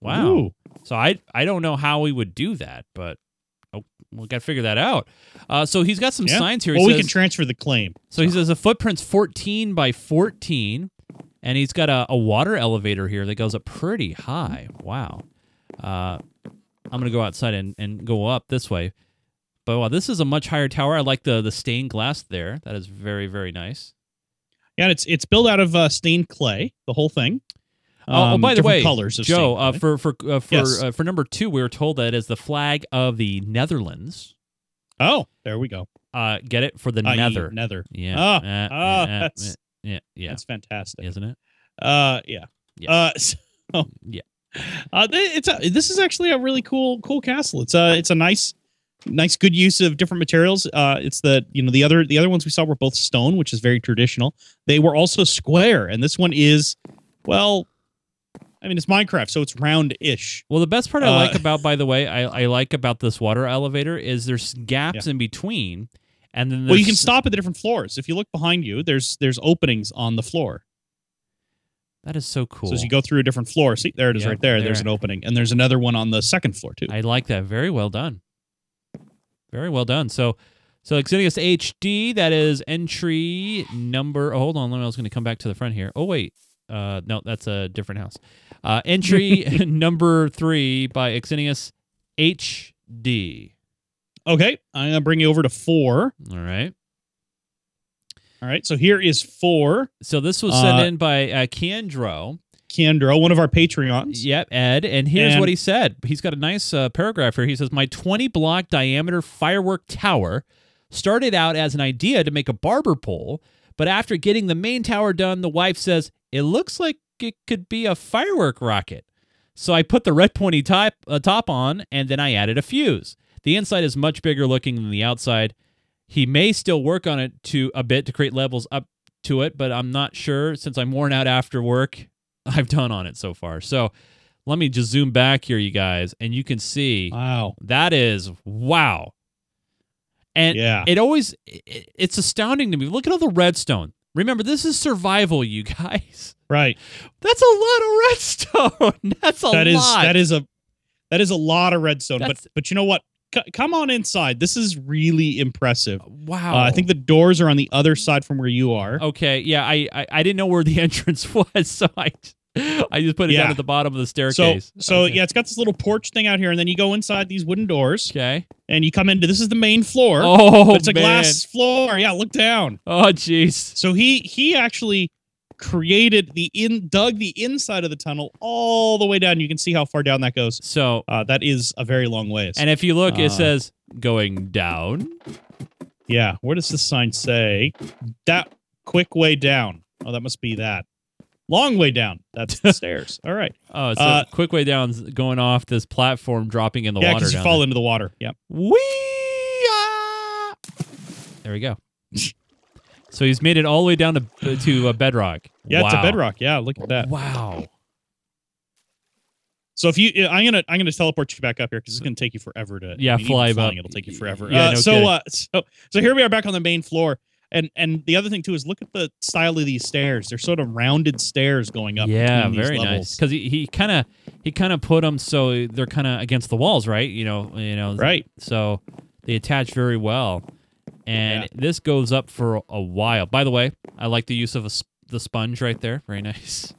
Wow. Ooh. So I I don't know how we would do that, but oh, we got to figure that out. Uh, so he's got some Yeah. signs here. He Well, we can transfer the claim. so he says the footprint's 14 by 14, and he's got a, a water elevator here that goes up pretty high. Wow. Uh, I'm going to go outside and, and go up this way. But wow, this is a much higher tower. I like the, the stained glass there. That is very, very nice. Yeah, it's it's built out of uh, stained clay, the whole thing. Oh, oh, Um, by the way, colors of Joe, uh, for for uh, for Yes. uh, for number two, we were told that it is the flag of the Netherlands. oh, there we go. Uh, get it for the. Nether. Nether. Yeah. Ah, uh, that's- yeah. Yeah. That's fantastic. Isn't it? Uh, yeah. Yeah. Uh, so, Yeah. Uh, it's a, this is actually a really cool cool castle. It's a it's a nice nice good use of different materials. Uh, it's the you know the other the other ones we saw were both stone, which is very traditional. They were also square, and this one is well, I mean it's Minecraft, so it's round-ish. Well, the best part I Uh, like about, by the way, I, I like about this water elevator is there's gaps in between, and then Well, you can stop at the different floors. If you look behind you, there's there's openings on the floor. That is so cool. So as you go through a different floor, see there it is Yep, right there. there. There's an opening, and there's another one on the second floor too. I like that. Very well done. Very well done. So, so Exydius HD. That is entry number. Oh, hold on. Let me. I was going to come back to the front here. Oh wait. Uh, no, that's a different house. Uh, entry number three by Exynius HD. Okay, I'm gonna bring you over to four. All right. All right, so here is four. So this was sent Uh, in by uh, Kendro. Kendro, one of our Patreons. Yep, Ed. And here's And- what he said. He's got a nice uh, paragraph here. He says, My 20 block diameter firework tower started out as an idea to make a barber pole, but after getting the main tower done, the wife says, It looks like it could be a firework rocket. So I put the red pointy top, uh, top on, and then I added a fuse. The inside is much bigger looking than the outside. He may still work on it to a bit to create levels up to it, but I'm not sure since I'm worn out after work. I've done on it so far. So let me just zoom back here, you guys, and you can see Wow. that is wow. And Yeah. it always it, it's astounding to me. Look at all the redstone. Remember, this is survival, you guys. Right. That's a lot of redstone. That's a That is lot. that is a that is a lot of redstone. But but you know what? C- come on inside. This is really impressive. wow. Uh, I think the doors are on the other side from where you are. Okay, yeah, I, I I didn't know where the entrance was, so I I just put it down at the bottom of the staircase. so Okay. yeah, it's got this little porch thing out here, and then you go inside these wooden doors, Okay. and you come into this is the main floor. Oh, it's a man. glass floor. Yeah, look down. Oh, jeez. So he he actually created the in dug the inside of the tunnel all the way down. You can see how far down that goes. So, Uh, that is a very long ways. and if you look, Uh, it says going down. yeah, where does this sign say? That quick way down. Oh, that must be that. Long way down. That's the stairs. All right. Oh, it's Uh, a quick way down, going off this platform, dropping in the yeah, water. because you fall there. into the water. Yeah. Whee! ah! There we go. so he's made it all the way down to to uh, bedrock. Yeah, it's a bedrock. Yeah, look at that. Wow. So if you, I'm gonna, I'm gonna teleport you back up here because it's gonna take you forever to. Yeah, I mean, fly flying. It'll take you forever. Yeah, Uh, no so, kidding. uh, so, so here we are back on the main floor, and and the other thing too is look at the style of these stairs. They're sort of rounded stairs going up. Yeah, very nice. levels. Because he he kind of he kind of put them so they're kind of against the walls, right? You know, you know, Right. So they attach very well, and Yeah. this goes up for a while. By the way, I like the use of a, sp- the sponge right there. Very nice.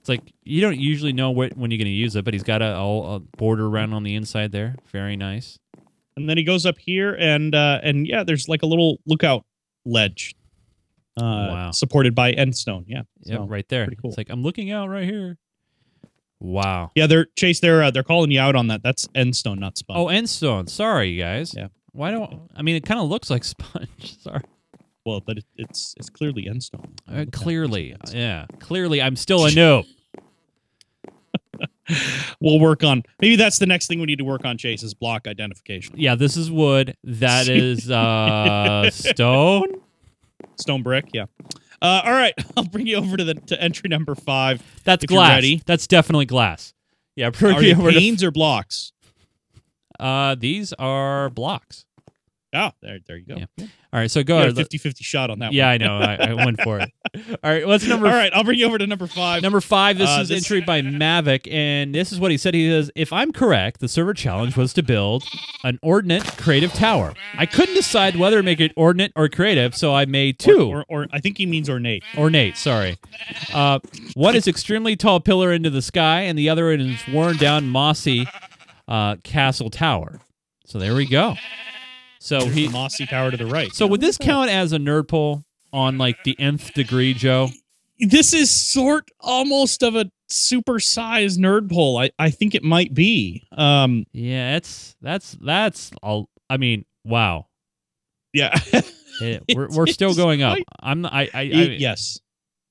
It's like you don't usually know what, when you're going to use it, but he's got a, all a border around on the inside there. Very nice. And then he goes up here, and uh, and yeah, there's like a little lookout ledge, uh, Wow. supported by endstone. Yeah. Yep, So, right there. pretty cool. It's like I'm looking out right here. Wow. Yeah, they're Chase. They're uh, they're calling you out on that. That's Endstone, not Sponge. Oh, Endstone. Sorry, you guys. Yeah. Why don't I mean it kind of looks like sponge. Sorry. well, but it, it's it's clearly Endstone. Uh, clearly. it. Yeah. Clearly I'm still a noob. we'll work on. Maybe that's the next thing we need to work on. Chase is block identification. yeah, this is wood. That is uh stone. Stone brick. Yeah. Uh, all right, I'll bring you over to the to entry number five. That's glass. That's definitely glass. Yeah, Are bring they me over to- or blocks? Uh these are blocks. Oh, there, there you go. Yeah. All right, so go ahead. 50-50 shot on that Yeah, one. I know. I, I went for it. All right, what's number All right, I'll bring you over to number five. Number five, this Uh, is this- entry by Mavic, and this is what he said. He says, If I'm correct, the server challenge was to build an ordnate creative tower. I couldn't decide whether to make it ordnate or creative, so I made two. Or, or, or I think he means ornate. ornate, sorry. Uh, one is extremely tall pillar into the sky, and the other is worn down mossy uh, castle tower. So there we go. So There's he mossy tower to the right. so would this count as a nerd pole on like the nth degree, Joe? This is sort almost of a super supersized nerd pole. I, I think it might be. Um, Yeah, it's that's that's all. I mean, wow. yeah. It, we're we're still going up. I'm I I, I yes.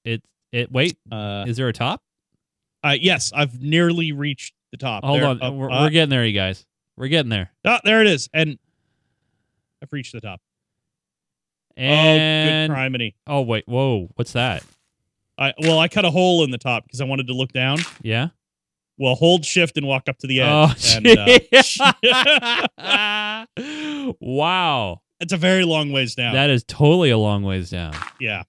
it it wait. Uh, Is there a top? uh, yes, I've nearly reached the top. Hold on, up- we're, we're getting there, you guys. We're getting there. ah, there it is, and I've reached the top. oh, good criminy! oh wait, whoa, what's that? I well, I cut a hole in the top because I wanted to look down. Yeah. Well, hold shift and walk up to the Oh, edge. and, uh, wow, it's a very long ways down. that is totally a long ways down. yeah.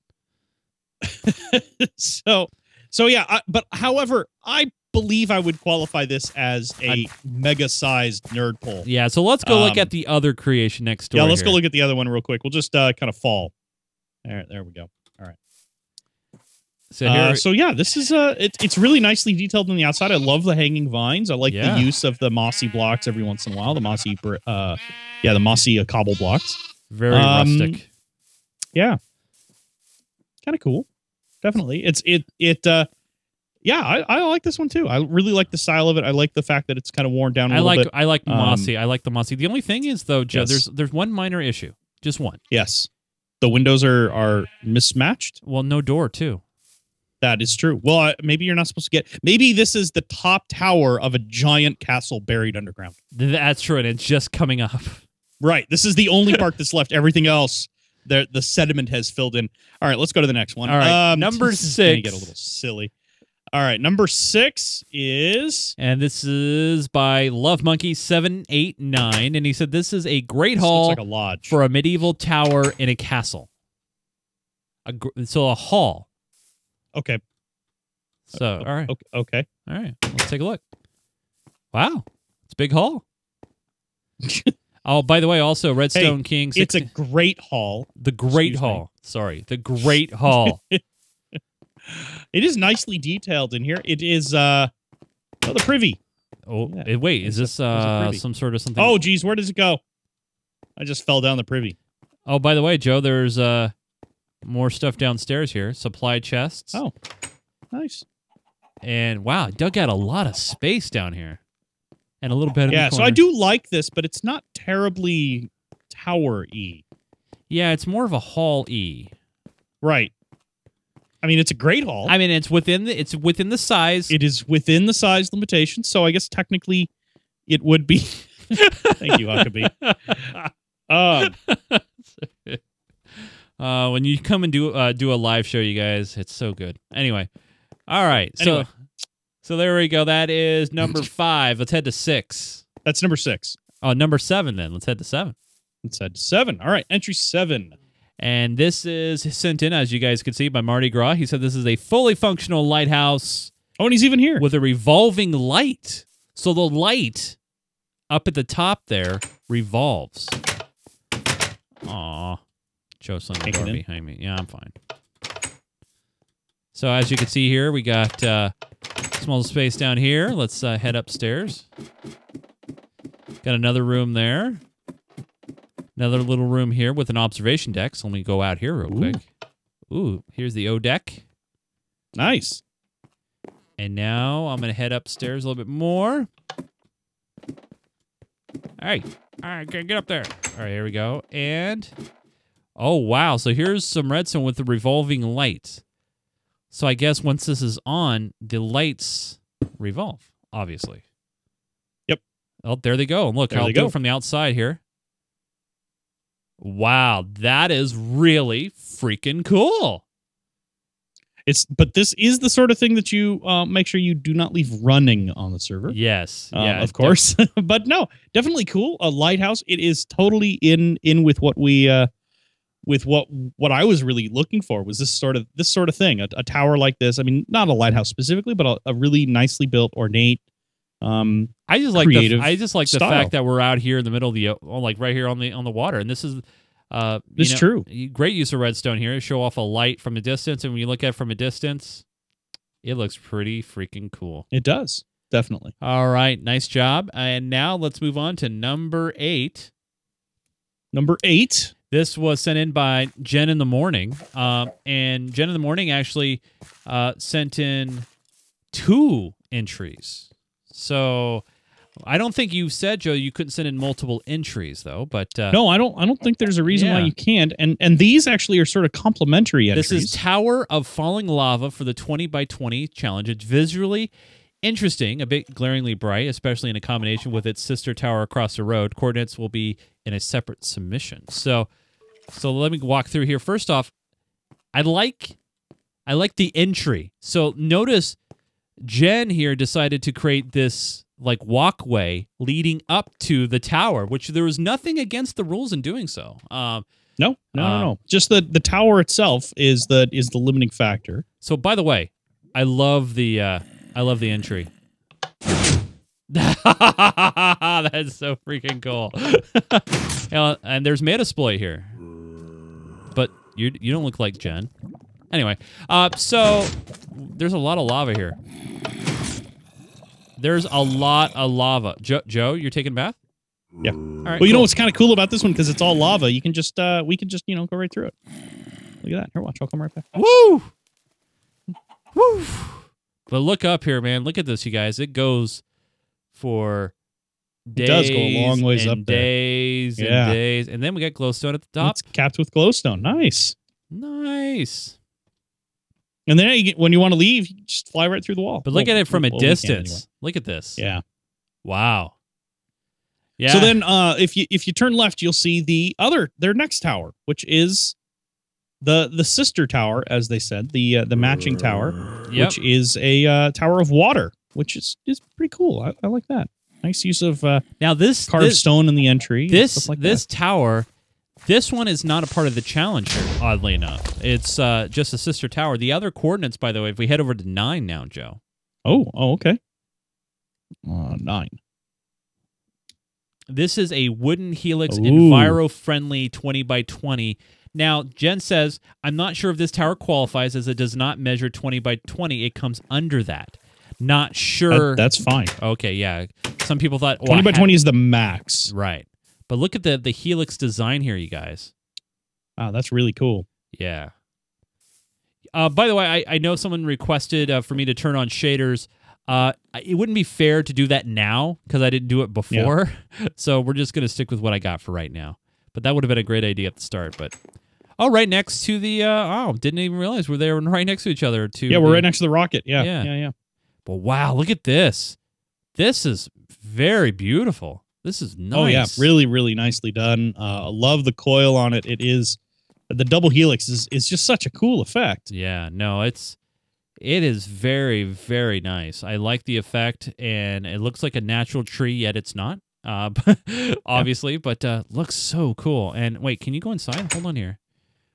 so, so yeah. I, but however, I believe I would qualify this as a mega-sized nerd pole. Yeah. So let's go look Um, at the other creation next door. Yeah, let's go look at the other one real quick. We'll just uh, kind of fall. There, there we go. All right. So here, Uh, so yeah, this is uh, it, it's really nicely detailed on the outside. I love the hanging vines. I like Yeah. the use of the mossy blocks every once in a while. The mossy, br- uh, yeah, the mossy uh, cobble blocks. very um, rustic. Yeah, kind of cool. Definitely, it's it it. uh Yeah, I, I like this one too. I really like the style of it. I like the fact that it's kind of worn down a I like bit. I like Um, mossy. I like the mossy. The only thing is though, Joe, Yes. there's there's one minor issue, just one. Yes, the windows are are mismatched. Well, no door too. That is true. Well, uh, maybe you're not supposed to get. Maybe this is the top tower of a giant castle buried underground. That's true, and it's just coming up. Right. This is the only part that's left. Everything else, the the sediment has filled in. All right, let's go to the next one. All right, Um, number this is gonna six. Get a little silly. All right, number six is And this is by Love Monkey seven eight nine, and he said this is a great this hall like a lodge. for a medieval tower in a castle. A gr- so a hall. okay. So all right, Okay. Okay. all right. Let's take a look. Wow, it's a big hall. oh, by the way, also Redstone King. It's a great hall. the Great excuse me. Hall. Sorry, the Great Hall. It is nicely detailed in here. It is uh oh the privy. Oh, Yeah. eh, wait, is this uh some sort of something? Oh geez, where does it go? I just fell down the privy. oh, by the way, Joe, there's uh more stuff downstairs here. Supply chests. Oh. Nice. And wow, dug out a lot of space down here. And a little bit of Yeah, so I do like this, but it's not terribly tower y. Yeah, it's more of a hall E. Right. I mean, it's a great hall. I mean, it's within the it's within the size. it is within the size limitations, so I guess technically it would be. Thank you, Huckabee. Um, uh, when you come and do uh, do a live show, you guys, it's so good. Anyway, all right, so Anyway. so there we go. That is number five. Let's head to six. that's number six. Oh, number seven. Then let's head to seven. Let's head to seven. All right, entry seven. And this is sent in, as you guys can see, by Marty Gras. He said this is a fully functional lighthouse Oh, and he's even here. with a revolving light. So the light up at the top there revolves. Aw. Joe slamming the door behind me. Yeah, I'm fine. So as you can see here, we got uh, small space down here. Let's uh, head upstairs. Got another room there. Another little room here with an observation deck. So let me go out here real quick. Ooh, here's the O deck. Nice. And now I'm going to head upstairs a little bit more. All right, get get up there. All right, here we go. And oh wow, so here's some redstone with the revolving light. So I guess once this is on, the lights revolve. Obviously. Yep. Oh, there they go. And look, There I'll do go. it from the outside here. Wow, that is really freaking cool. It's but this is the sort of thing that you uh, make sure you do not leave running on the server. Yes. Um, yeah. of course. but no, definitely cool. A lighthouse. It is totally in in with what we uh with what what I was really looking for was this sort of this sort of thing. A, a tower like this. I mean, not a lighthouse specifically, but a, a really nicely built, ornate. Um, I just like the, I just like the fact that we're out here in the middle of the like right here on the on the water, and this is uh, you It's know, true. Great use of redstone here. To show off a light from a distance, and when you look at it from a distance, it looks pretty freaking cool. it does definitely. All right, nice job. And now let's move on to number eight. Number eight. This was sent in by Jen in the morning, um, and Jen in the morning actually uh, sent in two entries. So I don't think you said Joe you couldn't send in multiple entries though, but uh, No, I don't. I don't think there's a reason why you can't. And and these actually are sort of complementary entries. This is Tower of Falling Lava for the 20 by 20 challenge. It's visually interesting, a bit glaringly bright, especially in a combination with its sister tower across the road. Coordinates will be in a separate submission. So, so let me walk through here. First off, I like, I like the entry. So notice, Jen here decided to create this like walkway leading up to the tower, which there was nothing against the rules in doing so. Um, no, no, no, Um, no. Just the the tower itself is the is the limiting factor. So by the way, I love the uh I love the entry. that is so freaking cool. And there's Metasploit here. But you you don't look like Jen. Anyway, uh so there's a lot of lava here. There's a lot of lava. Jo- Joe, you're taking a bath? Yeah. All right. Well, you know what's kind of cool about this one because it's all lava. You can just uh we can just you know go right through it. Look at that. Here, watch. I'll come right back. Woo! Woo! But look up here, man. Look at this, you guys. It goes for days. It does go a long ways and up there. Days Yeah. and days. And then we got glowstone at the top. It's capped with glowstone. Nice. Nice. And then you get, when you want to leave, you just fly right through the wall. But look Well, at it from a well, we can distance. Look at this. Yeah. Wow. Yeah. So then, uh, if you if you turn left, you'll see the other their next tower, which is the the sister tower, as they said, the uh, the matching tower, Yep. which is a uh, tower of water, which is is pretty cool. I, I like that. Nice use of uh, now this carved this, stone in the entry. this like this that. tower this one is not a part of the challenge here, oddly enough it's uh, just a sister tower the other coordinates by the way if we head over to nine now joe Oh, oh, okay. Uh, nine. this is a wooden helix Ooh. enviro friendly 20 by 20 now jen says i'm not sure if this tower qualifies as it does not measure 20 by 20 it comes under that not That- sure that's fine. okay yeah some people thought well, Twenty I by had- twenty is the max. right but look at the the helix design here you guys Wow, that's really cool. Yeah. Uh, by the way, I, I know someone requested uh, for me to turn on shaders. Uh, it wouldn't be fair to do that now because I didn't do it before. so we're just going to stick with what I got for right now. But that would have been a great idea at the start. But oh, right next to the uh, oh, didn't even realize we're there right next to each other. To Yeah, we're the- right next to the rocket. Yeah, Yeah. yeah, yeah. But wow, look at this. This is very beautiful. This is nice. Oh yeah, really, really nicely done. Uh, I love the coil on it. It is the double helix is is just such a cool effect. Yeah, no, it's it is very very nice. I like the effect, and it looks like a natural tree, yet it's not. Uh, obviously, but uh, looks so cool. And wait, can you go inside? Hold on here.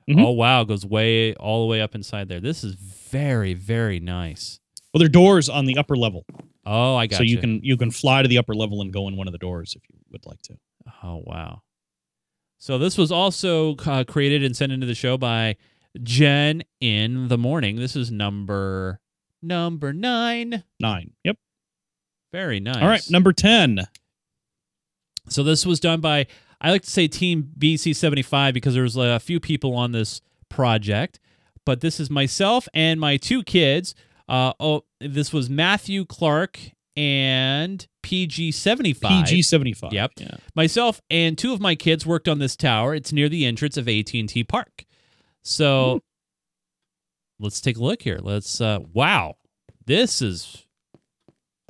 Mhm. Oh wow, goes way all the way up inside there. This is very very nice. Well, there are doors on the upper level, Oh, I got so you can you can fly to the upper level and go in one of the doors if you would like to. Oh wow. So this was also uh, created and sent into the show by Jen in the morning. This is number number nine. Nine. Yep. Very nice. All right, number ten. So this was done by I like to say Team BC75 because there was a few people on this project, but this is myself and my two kids. Uh, oh, this was Matthew Clark and PG seventy five. PG seventy five. Yep. Yeah. Myself and two of my kids worked on this tower. It's near the entrance of AT and T Park. So let's take a look here. Let's. Uh, wow, this is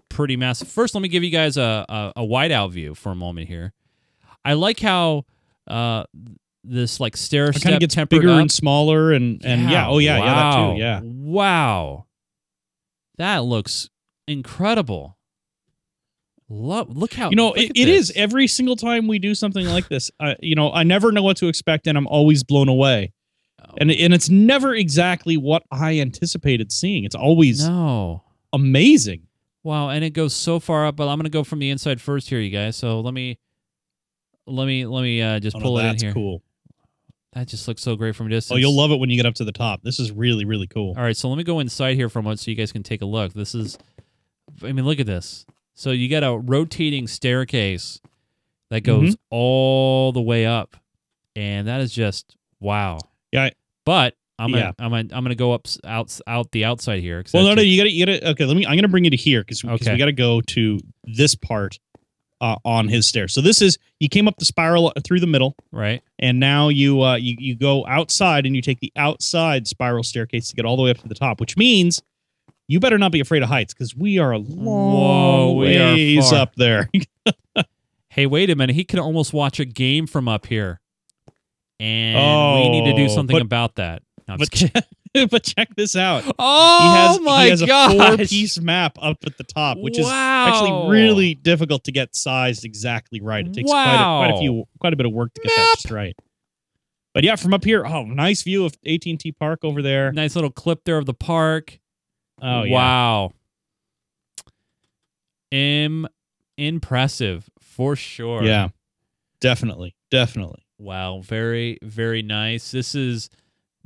pretty massive. First, let me give you guys a a, a wide out view for a moment here. I like how uh, this like stair It kind of gets bigger up. and smaller, and and yeah, oh yeah, yeah, that wow. too. Yeah. Wow. That looks incredible. Love, look how You know, it, it is every single time we do something like this. Uh, you know, I never know what to expect, and I'm always blown away. Oh, And and it's never exactly what I anticipated seeing. It's always no. amazing. Wow, and it goes so far up, but I'm gonna go from the inside first here, you guys. So let me let me let me uh just Oh, no, pull it in here. cool. That just looks so great from a distance. Oh, you'll love it when you get up to the top. This is really really cool. All right, so let me go inside here for a moment so you guys can take a look. This is, I mean, look at this. So you got a rotating staircase that goes Mm-hmm. all the way up, and that is just wow. Yeah, I- But I'm gonna, Yeah. I'm gonna, I'm gonna go up out out the outside here. Well, no, no, you got to, you got to. Okay, let me. I'm going to bring you to here because Okay. we got to go to this part uh, on his stairs. So this is you came up the spiral through the middle, right. and now you uh, you you go outside and you take the outside spiral staircase to get all the way up to the top, which means you better not be afraid of heights because we are a long are ways up there. Hey, wait a minute. He can almost watch a game from up here, and we need to do Oh, something but- about that. No, but just kidding. check, but check this out. oh he has my he has gosh. a four piece map up at the top, which is actually really difficult to get sized exactly right. It takes quite a, quite a few quite a bit of work to get that just right. But yeah, from up here, oh, nice view of AT and T Park over there. Nice little clip there of the park. Oh yeah, wow. Im impressive for sure. yeah, definitely, definitely. Wow. Very, very nice. This is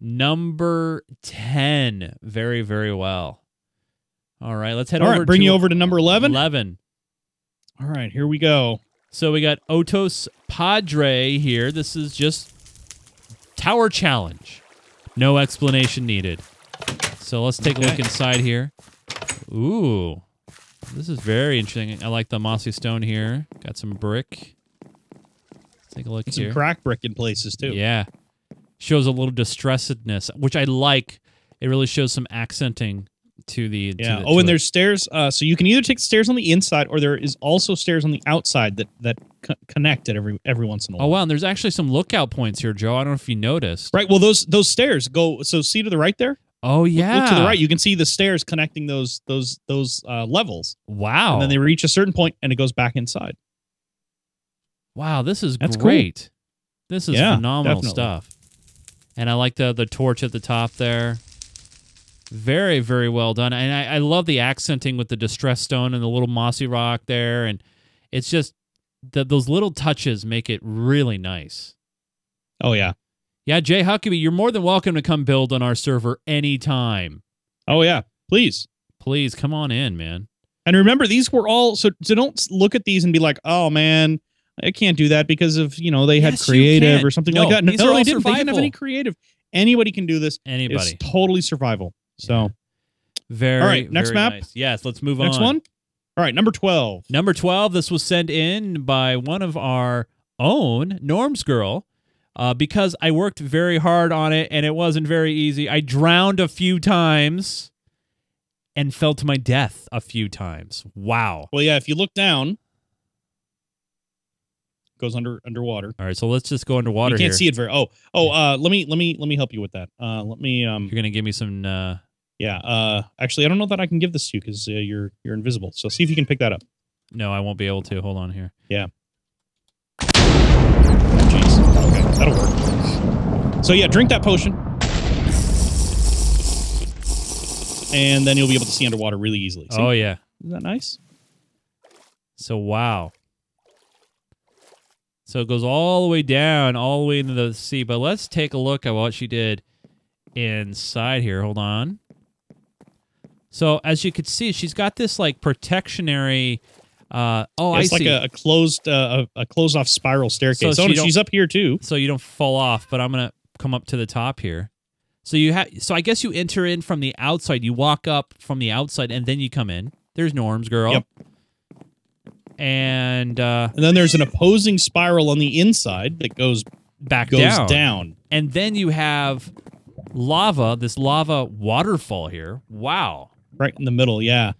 number 10. Very, very well. All right. Let's head All over right, bring to you over to number eleven. 11. All right, here we go. So we got Otos Padre here. This is just Tower Challenge. No explanation needed. So let's take a look inside here. Ooh. This is very interesting. I like the mossy stone here. Got some brick. Let's take a look Some here. crack brick in places too. Yeah. Shows a little distressedness, which I like. It really shows some accenting to the. to Yeah. the- oh, to and it. there's stairs. Uh, so you can either take the stairs on the inside, or there is also stairs on the outside that that co- connect at every every once in a while. Oh wow, and there's actually some lookout points here, Joe. I don't know if you noticed. Right. Well, those those stairs go. So see to the right there. Oh yeah. Look to the right. You can see the stairs connecting those those those uh, levels, Wow. and then they reach a certain point, and it goes back inside. Wow, this is That's cool. great. This is Yeah, phenomenal definitely. stuff. And I like the the torch at the top there. Very, very well done. And I, I love the accenting with the distress stone and the little mossy rock there. And it's just that those little touches make it really nice. Oh yeah. Yeah, Jay Huckabee, you're more than welcome to come build on our server anytime. Oh yeah. Please. Please come on in, man. And remember, these were all so. So don't look at these and be like, "Oh man, I can't do that because of you know they had Yes, you creative or something No, like that." no, all they didn't. They didn't have any creative. Anybody can do this. Anybody. It's totally survival. So Very, All right, next map. nice. Yes, let's move next on. Next one. All right, number twelve. Number 12, this was sent in by one of our own, Norm's Girl, uh, because I worked very hard on it and it wasn't very easy. I drowned a few times and fell to my death a few times. Wow. Well, yeah. If you look down, goes under underwater. All right, so let's just go underwater you can't here. see it very. Oh, oh. Uh, let me let me let me help you with that. Uh, let me um. You're to give me some. Uh, Yeah. Uh, actually, I don't know that I can give this to you because uh, you're you're invisible. So see if you can pick that up. no, I won't be able to. Hold on here. Yeah. jeez. Okay, that'll work. So yeah, drink that potion, and then you'll be able to see underwater really easily. See? Oh, yeah. is that nice? So, wow. So it goes all the way down, all the way into the sea. But let's take a look at what she did inside here. Hold on. So as you can see, she's got this like protectionary. Uh, oh, it's I like see. a, a closed uh, a, a closed off spiral staircase. So So, she she's up here too. so you don't fall off. But I'm gonna come up to the top here. So you have so I guess you enter in from the outside. You walk up from the outside and then you come in. There's Norm's girl. Yep. And uh And then there's an opposing spiral on the inside that goes back goes down. down. And then you have lava, this lava waterfall here. Wow. right in the middle. Yeah,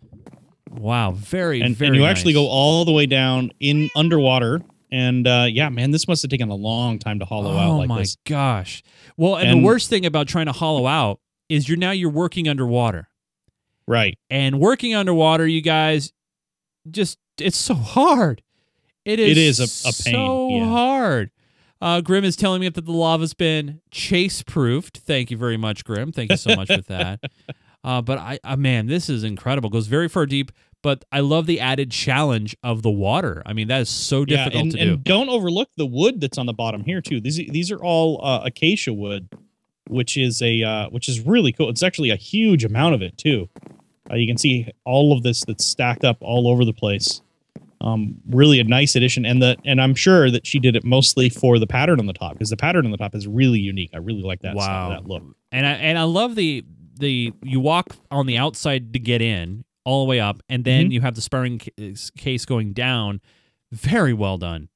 Wow. Very, and, very and you actually go all the way down in underwater. And uh, yeah, man, this must have taken a long time to hollow oh out like my gosh. Well, and, And- the worst thing about trying to hollow out is you're now you're working underwater. Right. And working underwater, you guys, just it's so hard. It is. It is a- a pain, So yeah. hard. Uh, Grim is telling me that the lava's been chase proofed. Thank you very much, Grim. Thank you so much for that. Uh, but I, uh, man, this is incredible. Goes very far deep. But I love the added challenge of the water. I mean, that is so Yeah, difficult and, to and do. don't overlook the wood that's on the bottom here too. These these are all uh, acacia wood, which is a uh, which is really cool. It's actually a huge amount of it too. Uh, you can see all of this that's stacked up all over the place. Um, really a nice addition, and the and I'm sure that she did it mostly for the pattern on the top because the pattern on the top is really unique. I really like that. Wow. that look. and I and I love the the you walk on the outside to get in all the way up, and then Mhm. you have the sparring case going down. Very well done.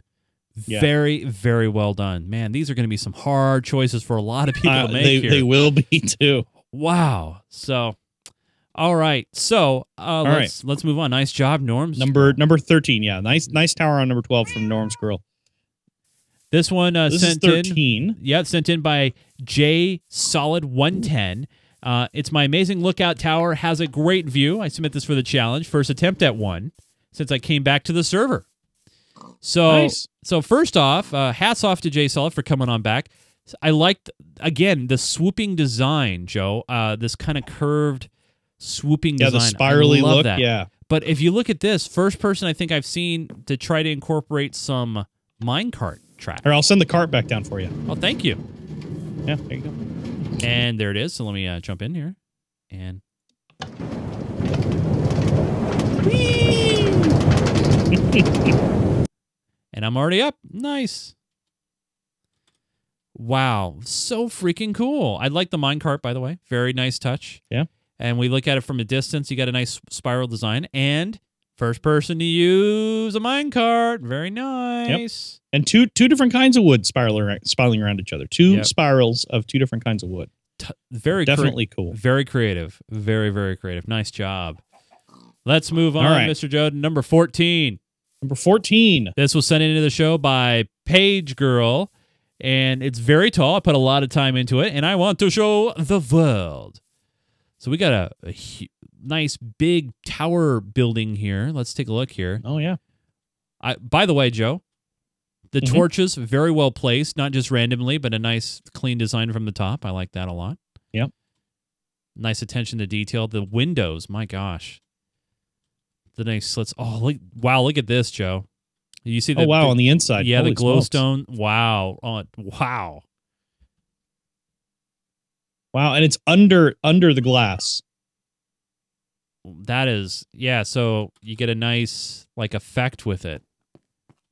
Yeah. Very very well done, man. These are going to be some hard choices for a lot of people Uh, to make they they will be too. wow. So, all right. So uh, right. let's let's move on. Nice job, Norms. Number number thirteen, yeah, nice nice tower on number twelve from Norm's Girl. This one uh, This is sent in. Yeah, sent in by J Solid 110. Uh, it's my amazing lookout tower. Has a great view. I submit this for the challenge. First attempt at one since I came back to the server. So, Nice. so first off, uh, hats off to J Solid for coming on back. I liked again the swooping design, Joe. Uh, this kind of curved swooping Yeah, the design. I spirally love look. That. Yeah. But if you look at this, first person I think I've seen to try to incorporate some minecart track. Here, I'll send the cart back down for you. Oh, thank you. Yeah, there you go. And there it is. So let me uh, jump in here. And and I'm already up. Nice. Wow, so freaking cool. I like the minecart, by the way. Very nice touch. Yeah. And we look at it from a distance. You got a nice spiral design and first person to use a minecart. Very nice. Yep. And two two different kinds of wood spiral around, spiraling around each other. Two Yep. spirals of two different kinds of wood. T- very Definitely cool. Very creative. Very, very creative. Nice job. Let's move on, right. Mr. Joe, number 14. Number 14. This was sent into the show by Page Girl, and it's very tall. I put a lot of time into it, and I want to show the world. So we got a, a hu- nice big tower building here. Let's take a look here. Oh yeah. I, by the way, Joe, the Mhm. torches very well placed, not just randomly, but a nice clean design from the top. I like that a lot. Yep. Nice attention to detail. The windows, my gosh. The nice slits. Oh, look! Wow, look at this, Joe. You see the oh wow, the- on the inside. yeah, the Holy smokes. glowstone. Wow. Oh, wow. Wow, and it's under under the glass. That is yeah, so you get a nice like effect with it.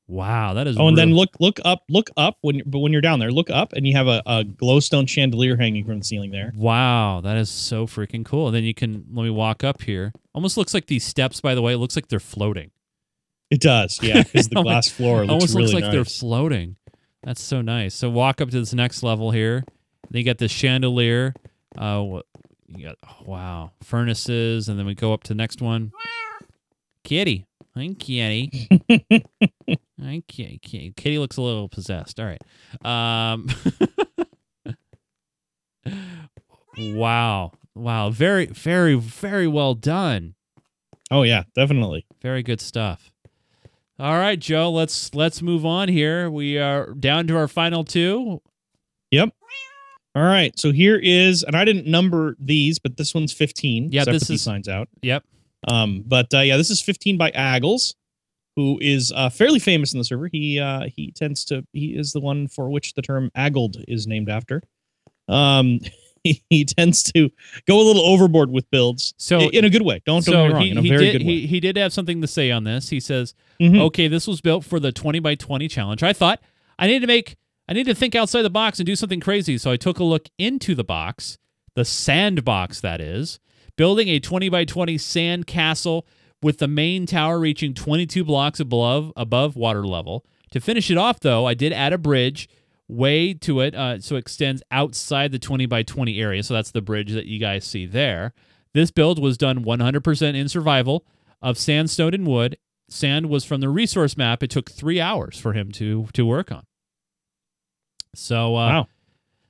Wow, that is Oh, and then look look up look up when but when you're down there, look up and you have a, a glowstone chandelier hanging from the ceiling there. Wow, that is so freaking cool. And then you can let me walk up here. Almost looks like these steps, by the way. It looks like they're floating. It does, yeah, because the glass floor looks Almost really looks like they're floating. That's so nice. So walk up to this next level here. Then you got the chandelier. Uh, what you got? oh, wow, furnaces, and then we go up to the next one. Kitty, hi Kitty. hi Kitty. Kitty. Looks a little possessed. All right. Um. wow. Wow. Very, very, very well done. Oh yeah, definitely. Very good stuff. All right, Joe. Let's let's move on here. We are down to our final two. All right, so here is, and I didn't number these, but this one's 15. Yeah, this is- signs out. Yep. Um, but uh, yeah, this is 15 by Aggles, who is uh, fairly famous in the server. He uh, he tends to he is the one for which the term Aggled is named after. Um, he, he tends to go a little overboard with builds, So i- in a good way. Don't don't get me wrong, he, in a he very did good way. he, he did have something to say on this. He says, Mhm. "Okay, this was built for the 20 by 20 challenge. I thought I need to make I need to think outside the box and do something crazy. So I took a look into the box the sandbox that is, building a 20 by 20 sand castle with the main tower reaching 22 blocks above above water level. To finish it off, though, I did add a bridge way to it, uh, so it extends outside the 20 by 20 area. So that's the bridge that you guys see there. This build was done 100% in survival of sandstone and wood. Sand was from the resource map. It took three hours for him to to work on. So uh, Wow.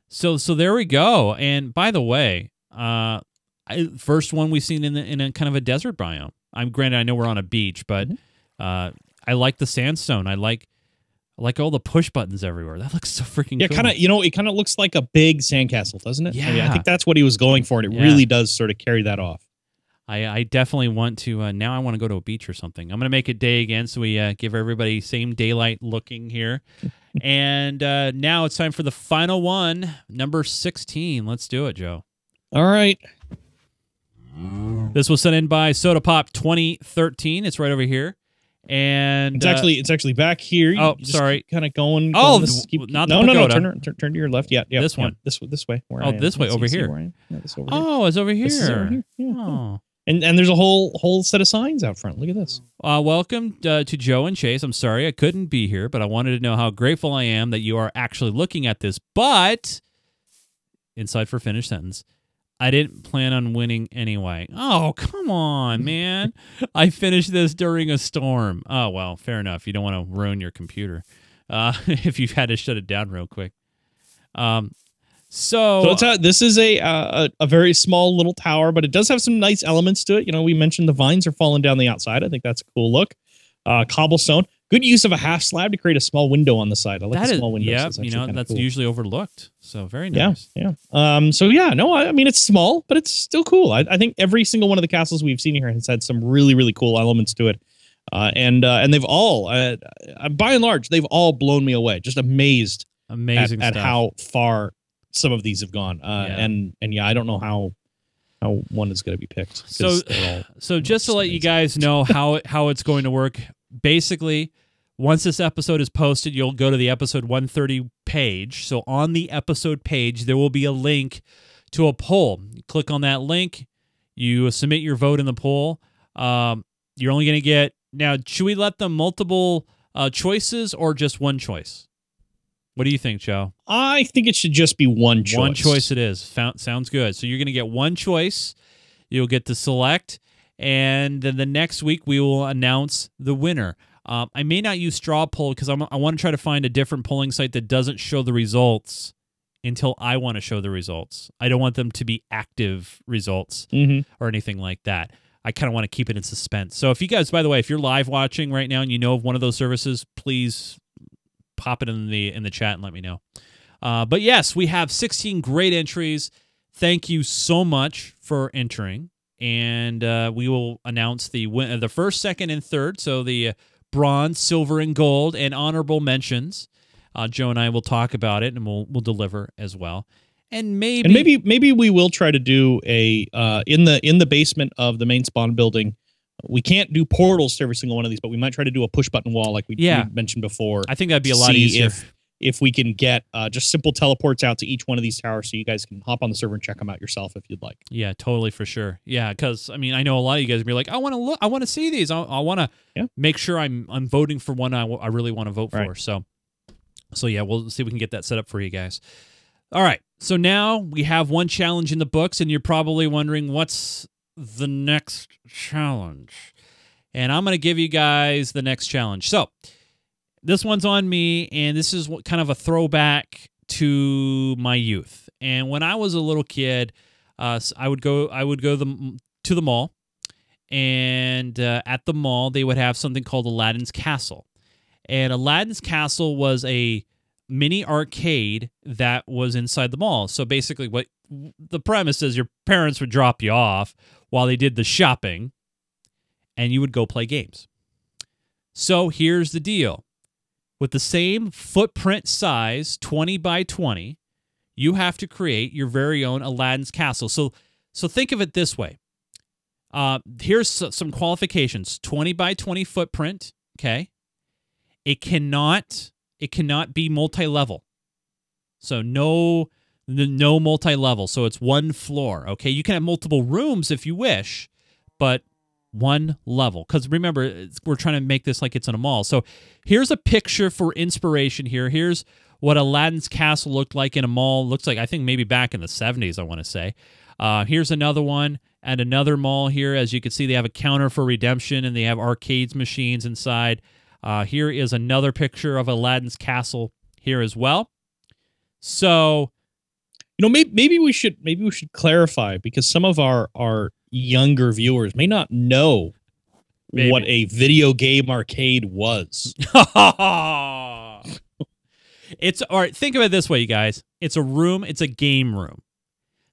so so there we go. And by the way, uh, I, first one we've seen in the, in a kind of a desert biome. I'm granted I know we're on a beach, but Mm-hmm. uh, I like the sandstone. I like I like all the push buttons everywhere. That looks so freaking Yeah, cool. kind of. You know, it kind of looks like a big sandcastle, doesn't it? I, mean, I think that's what he was going for, and it Yeah. really does sort of carry that off. I, I definitely want to. Uh, now I want to go to a beach or something. I'm gonna make it day again, so we uh, give everybody same daylight looking here. and uh, now it's time for the final one, number 16. Let's do it, Joe. All right. This was sent in by Soda Pop 2013. It's right over here, and It's uh, actually it's actually back here. You oh, sorry. Kind of going. Oh, going this, th- keep, not the no, no, no. Turn, turn, turn to your left. Yeah, yeah. This yeah, one. This this way. Where Oh, I am. this way, Yeah, see- over see here. am? Yeah, this over here. oh, it's over here. This is over here. Yeah. Oh. And and there's a whole whole set of signs out front. Look at this. Uh, welcome uh, to Joe and Chase. I'm sorry I couldn't be here, but I wanted to know how grateful I am that you are actually looking at this. But inside for finished sentence. I didn't plan on winning anyway. Oh, come on, man. I finished this during a storm. Oh, well, fair enough. You don't want to ruin your computer uh, if you've had to shut it down real quick. Um, so, So it's a, this is a, uh, a a very small little tower, but it does have some nice elements to it. You know, we mentioned the vines are falling down the outside. I think that's a cool look. Uh, cobblestone. Good use of a half slab to create a small window on the side. I like that the small windows. yeah, you know, that's cool. usually overlooked. So very nice. yeah. Um, so yeah, no, I, I mean it's small, but it's still cool. I, I think every single one of the castles we've seen here has had some really, really cool elements to it, uh, and uh, and they've all, uh, by and large, they've all blown me away. Just amazed Amazing at stuff. how far some of these have gone. Uh, Yeah. and and yeah, I don't know how how one is going to be picked. So- all- So just to let you guys know how it, how it's going to work, basically, once this episode is posted, you'll go to the episode 130 page. So on the episode page, there will be a link to a poll. You click on that link, you submit your vote in the poll. Um, you're only going to get now. Should we let them multiple uh, choices or just one choice? What do you think, Joe? I think it should just be one choice. One choice it is. Found, sounds good. So you're going to get one choice. You'll get to select, and then the next week we will announce the winner. Um, I may not use straw poll because I want to try to find a different polling site that doesn't show the results until I want to show the results. I don't want them to be active results hmm or anything like that. I kind of want to keep it in suspense. So if you guys, by the way, if you're live watching right now and you know of one of those services, please pop it in the in the chat and let me know. Uh, but yes, we have 16 great entries. Thank you so much for entering, and uh, we will announce the win- uh, the first, second, and third. So the bronze, silver, and gold, and honorable mentions. Uh, Joe and I will talk about it, and we'll we'll deliver as well. And maybe And maybe maybe we will try to do a uh, in the in the basement of the main spawn building. We can't do portals to every single one of these, but we might try to do a push button wall like we, we mentioned before. I think that'd be a lot easier. if if we can get uh, just simple teleports out to each one of these towers, so you guys can hop on the server and check them out yourself if you'd like. Yeah, totally for sure. Yeah, because I mean, I know a lot of you guys be like, I want to look, I want to see these. I, I want to Yeah. make sure I'm I'm voting for one I, w- I really want to vote Right. for. So, so yeah, we'll see if we can get that set up for you guys. All right, so now we have one challenge in the books, and you're probably wondering what's the next challenge, and I'm gonna give you guys the next challenge. So, this one's on me, and this is what kind of a throwback to my youth. And when I was a little kid, uh, I would go I would go the, to the mall, and uh, at the mall they would have something called Aladdin's Castle, and Aladdin's Castle was a mini arcade that was inside the mall. So basically, what the premise is, your parents would drop you off while they did the shopping, and you would go play games. So here's the deal. With the same footprint size, 20 by 20, you have to create your very own Aladdin's castle. So so think of it this way. Uh, here's some qualifications: 20 by 20 footprint. Okay, it cannot it cannot be multi-level. So no No multi level. So it's one floor. Okay. You can have multiple rooms if you wish, but one level. Because remember, we're trying to make this like it's in a mall. So here's a picture for inspiration here. Here's what Aladdin's castle looked like in a mall. Looks like, I think maybe back in the 70s, I want to say. Uh, here's another one at another mall here. As you can see, they have a counter for redemption and they have arcades machines inside. Uh, here is another picture of Aladdin's castle here as well. So, You know, maybe maybe we should maybe we should clarify because some of our our younger viewers may not know Maybe. what a video game arcade was. it's all right. Think of it this way, you guys. It's a room. It's a game room.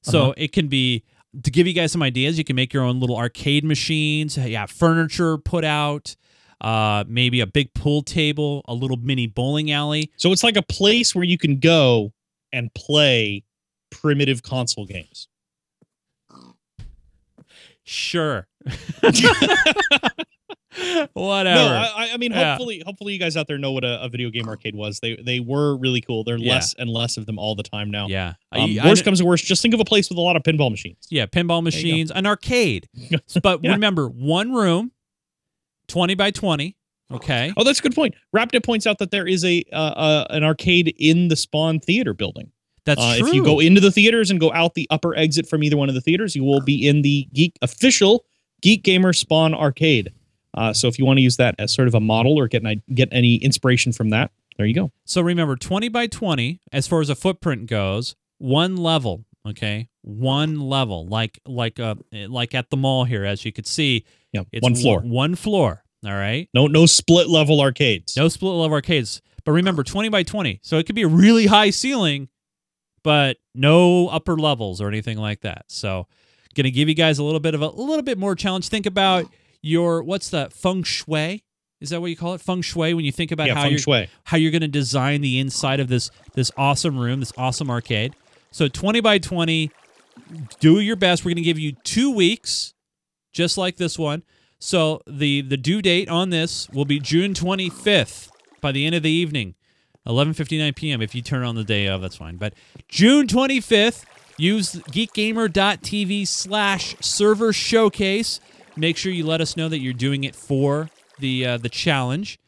So Uh-huh. it can be to give you guys some ideas. You can make your own little arcade machines. Have furniture put out. Uh, maybe a big pool table, a little mini bowling alley. So it's like a place where you can go and play primitive console games. Sure. No, Whatever. I, I mean, Yeah. hopefully, hopefully, you guys out there know what a, a video game arcade was. They they were really cool. There are Yeah. less and less of them all the time now. yeah. Um, I- I- worst comes to worst, just think of a place with a lot of pinball machines. Yeah, pinball machines, an arcade. but Yeah. remember, one room, 20 by 20. Okay. Oh, that's a good point. Rapid points out that there is a uh, uh, an arcade in the Spawn Theater building. That's Uh, true. if you go into the theaters and go out the upper exit from either one of the theaters, you will be in the geek official Geek Gamer Spawn Arcade. Uh, so if you want to use that as sort of a model or get an, get any inspiration from that, there you go. So remember, 20 by 20, as far as a footprint goes, one level, okay? One level, like like uh like at the mall here, as you could see. Yeah, It's one floor. One, one floor, all right? No no split level arcades. No split level arcades. But remember, 20 by 20. So it could be a really high ceiling, but no upper levels or anything like that. So gonna give you guys a little bit of a, a little bit more challenge. Think about your what's that feng shui? Is that what you call it? Feng shui when you think about yeah, how you're how you're going to design the inside of this this awesome room, this awesome arcade. So 20 by 20, do your best. We're going to give you 2 weeks just like this one. So the the due date on this will be June 25th by the end of the evening. 11:59 p.m. if you turn on the day of, that's fine. But June 25th, use geekgamer.tv slash server showcase. Make sure you let us know that you're doing it for the uh, the challenge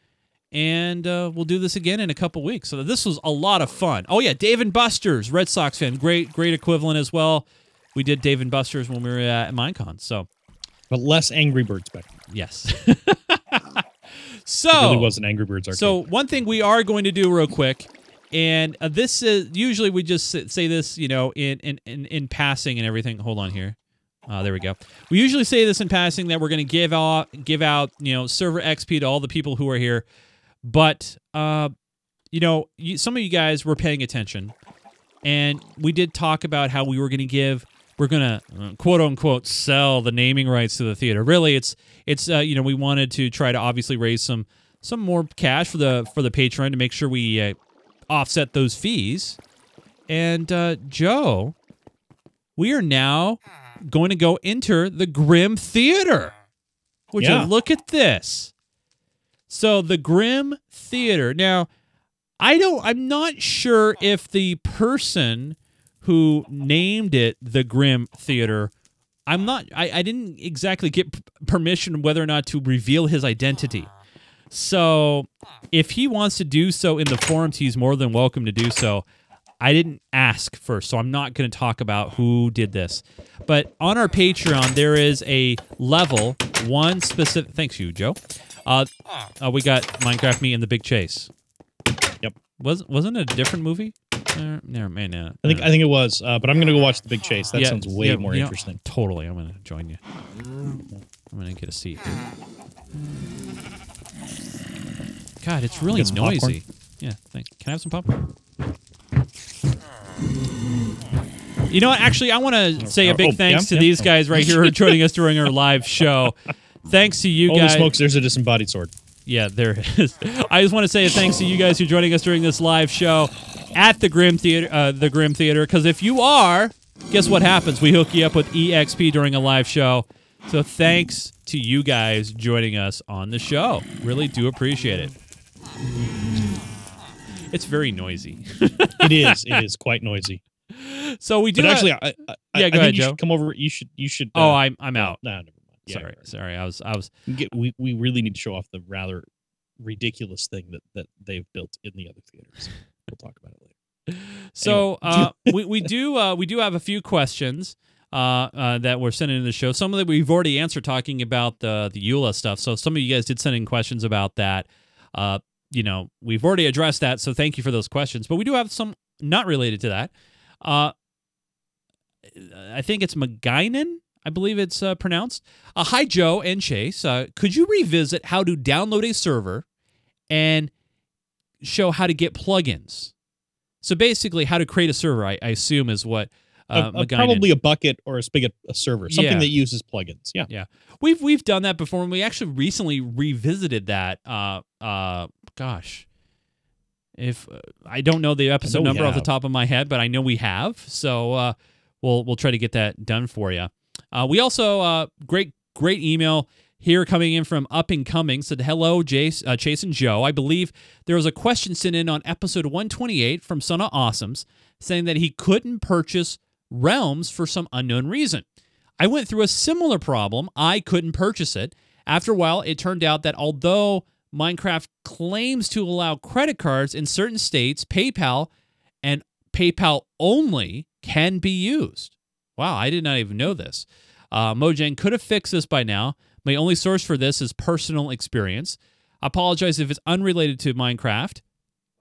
and uh, we'll do this again in a couple weeks. So this was a lot of fun. Oh yeah, Dave and Buster's, Red Sox fan, great great equivalent as well. We did Dave and Buster's when we were at Minecon. So But less Angry Birds back. then. yes. It so really was an Angry Birds arcade. so one thing we are going to do real quick, and uh, this is usually we just say this, you know, in in in, in passing and everything. Hold on here. Uh, there we go. We usually say this in passing that we're going to give out give out you know server XP to all the people who are here, but uh, you know you, some of you guys were paying attention, and we did talk about how we were going to give we're going to uh, quote unquote sell the naming rights to the theater. Really, it's it's uh, you know we wanted to try to obviously raise some some more cash for the for the Patreon to make sure we uh, offset those fees. And uh, Joe, we are now going to go enter the Grim Theater. Would Yeah. you look at this? So the Grim Theater. Now, I don't. I'm not sure if the person who named it the Grim Theater. I'm not. I, I didn't exactly get p- permission whether or not to reveal his identity. So, if he wants to do so in the forums, he's more than welcome to do so. I didn't ask first, so I'm not going to talk about who did this. But on our Patreon, there is a level, one specific. Thanks, you, Joe. Uh, uh, we got Minecraft Me and the Big Chase. Yep. Was wasn't it a different movie? No, I think I think it was, uh, but I'm gonna go watch the Big Chase. That Yeah, sounds way yeah, more interesting. Totally. I'm going to join you. I'm going to get a seat here. God, it's really some popcorn? noisy. Yeah, thanks. Can I have some popcorn? You know what? Actually, I want to say a Oh, big yeah, thanks to these guys right here who are joining us during our live show. Thanks to you guys. Holy guys. smokes, there's a disembodied sword. Yeah, there is. I just want to say a thanks to you guys who are joining us during this live show at the Grim Theater. Uh, the Grim Theater, because if you are, guess what happens? We hook you up with EXP during a live show. So thanks to you guys joining us on the show. Really do appreciate it. It's very noisy. It is. it is quite noisy. So we do. But have- actually, I, I, Yeah, I go ahead, Joe. come over. You should. You should. oh, uh, I'm I'm out. No, never. Yeah, sorry, sorry. I was I was we we really need to show off the rather ridiculous thing that that they've built in the other theaters. We'll talk about it later. So uh, we we do uh, we do have a few questions uh, uh, that were sent into the show. Some of them we've already answered talking about the the EULA stuff. So some of you guys did send in questions about that. Uh, you know, we've already addressed that. So thank you for those questions. But we do have some not related to that. Uh, I think it's McGuinan. I believe it's uh, pronounced. Uh, hi, Joe and Chase. Uh, could you revisit how to download a server and show how to get plugins? So basically, how to create a server, I, I assume, is what uh, A- a- probably a Bukkit or a spigot, a server, something Yeah. that uses plugins. Yeah. Yeah. We've we've done that before, and we actually recently revisited that. Uh, uh, gosh, if uh, I don't know the episode we number off the top of my head, but I know we have. So uh, we'll we'll try to get that done for you. Uh, we also uh, great great email here coming in from Up and Coming said hello Jace, uh, Chase and Joe. I believe there was a question sent in on episode 128 from Son of Awesomes saying that he couldn't purchase realms for some unknown reason. I went through a similar problem. I couldn't purchase it. After a while, it turned out that although Minecraft claims to allow credit cards in certain states, PayPal and PayPal only can be used. Wow, I did not even know this. Uh, Mojang could have fixed this by now. My only source for this is personal experience. I apologize if it's unrelated to Minecraft.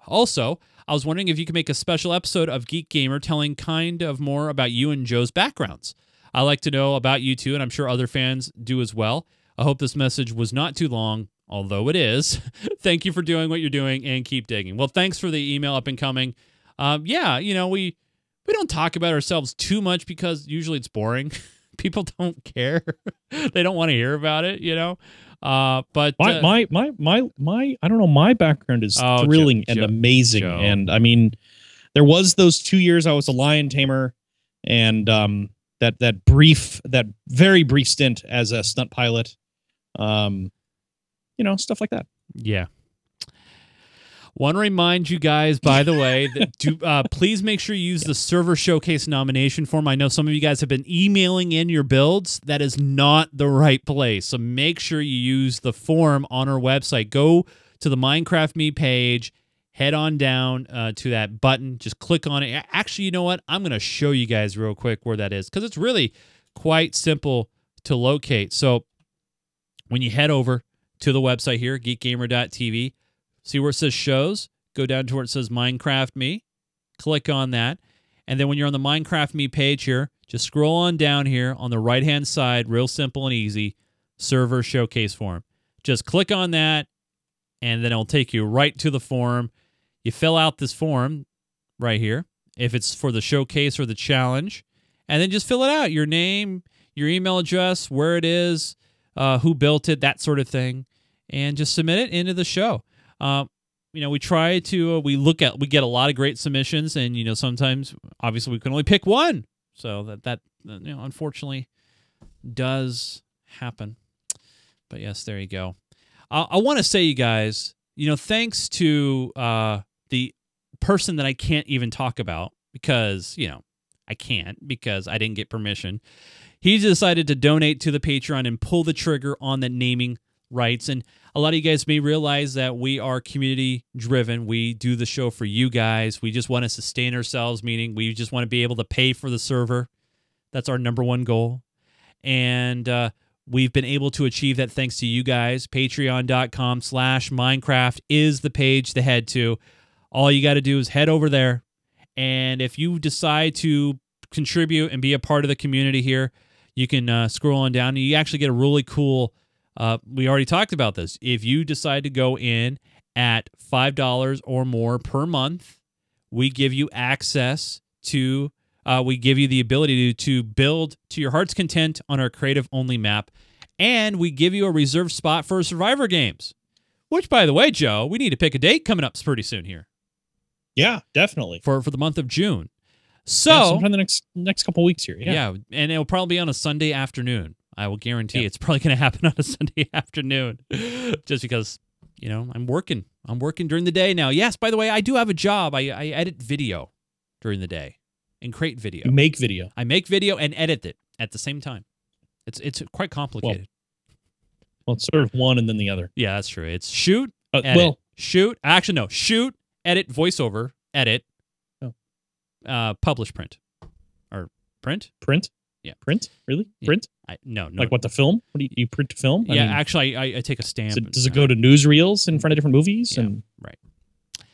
Also, I was wondering if you could make a special episode of Geek Gamer telling kind of more about you and Joe's backgrounds. I like to know about you too, and I'm sure other fans do as well. I hope this message was not too long, although it is. Thank you for doing what you're doing and keep digging. Well, thanks for the email up and coming. Um, yeah, you know, we we don't talk about ourselves too much because usually it's boring. People don't care. they don't want to hear about it, you know. Uh, but My uh, my my my my. I don't know. My background is Oh, Joe- thrilling and Joe- amazing, Joe. and I mean, there was those two years I was a lion tamer, and um, that that brief, that very brief stint as a stunt pilot, um, you know, stuff like that. Yeah. Want to remind you guys, by the way, that do uh, please make sure you use the server showcase nomination form. I know some of you guys have been emailing in your builds. That is not the right place. So make sure you use the form on our website. Go to the Minecraft Me page, head on down uh, to that button, just click on it. Actually, you know what? I'm going to show you guys real quick where that is because it's really quite simple to locate. So when you head over to the website here, geekgamer.tv, see where it says shows, go down to where it says Minecraft Me, click on that. And then when you're on the Minecraft Me page here, just scroll on down here on the right hand side, real simple and easy, server showcase form. Just click on that, and then it'll take you right to the form. You fill out this form right here, if it's for the showcase or the challenge, and then just fill it out your name, your email address, where it is, uh, who built it, that sort of thing, and just submit it into the show. Uh, you know, we try to uh, we look at we get a lot of great submissions, and you know sometimes obviously we can only pick one, so that that you know unfortunately does happen. But yes, there you go. I, I want to say, you guys, you know, thanks to uh, the person that I can't even talk about because you know I can't because I didn't get permission. He decided to donate to the Patreon and pull the trigger on the naming rights. And a lot of you guys may realize that we are community driven. We do the show for you guys. We just want to sustain ourselves, meaning we just want to be able to pay for the server. That's our number one goal. And uh, we've been able to achieve that thanks to you guys. Patreon.com slash Minecraft is the page to head to. All you got to do is head over there. And if you decide to contribute and be a part of the community here, you can uh, scroll on down and you actually get a really cool uh, we already talked about this. If you decide to go in at $5 or more per month, we give you access to, uh, we give you the ability to, to build to your heart's content on our creative only map. And we give you a reserved spot for Survivor games, which, by the way, Joe, we need to pick a date coming up pretty soon here Yeah, definitely. for, for the month of June. Yeah, So, sometime the next next couple weeks here. Yeah. yeah. and it'll probably be on a Sunday afternoon. I will guarantee it's probably going to happen on a Sunday afternoon, just because you know I'm working. I'm working during the day now. Yes, by the way, I do have a job. I, I edit video during the day, and create video. You make video. I make video and edit it at the same time. It's it's quite complicated. Well, it's sort of one and then the other. yeah, that's true. It's shoot, Uh, edit, well, shoot. Actually, no, shoot, edit, voiceover, edit, Oh. uh, publish, print, or print. print. Yeah. Print. Really? Yeah. Print. I, no, no. Like what the film? What do you, you print to film? I yeah, mean, actually, I, I, take a stamp. does it, does it go to newsreels in front of different movies Yeah. and right? back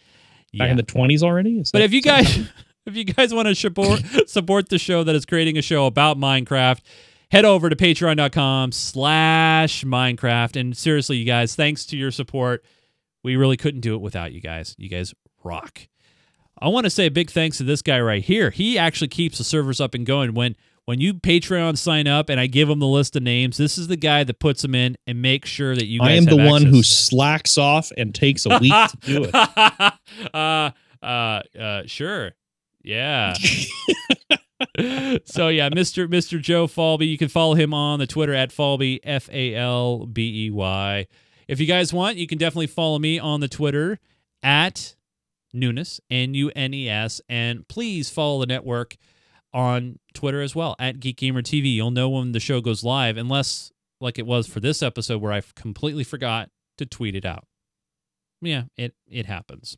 Yeah. in the twenties already? Is But if you guys if you guys want to support support the show that is creating a show about Minecraft, head over to patreon.com slash Minecraft. And seriously, you guys, thanks to your support. We really couldn't do it without you guys. You guys rock. I want to say a big thanks to this guy right here. He actually keeps the servers up and going. When when you Patreon sign up and I give them the list of names, this is the guy that puts them in and makes sure that you guys I am the one who slacks off and takes a week to do it. uh, uh, uh, sure. Yeah. so yeah, Mr. Mr. Joe Falbey. You can follow him on the Twitter at Falbey F A L B E Y. If you guys want, you can definitely follow me on the Twitter at Nunes N U N E S, and please follow the network on Twitter as well at Geek Gamer TV. You'll know when the show goes live, unless like it was for this episode where I completely forgot to tweet it out. Yeah, it it happens.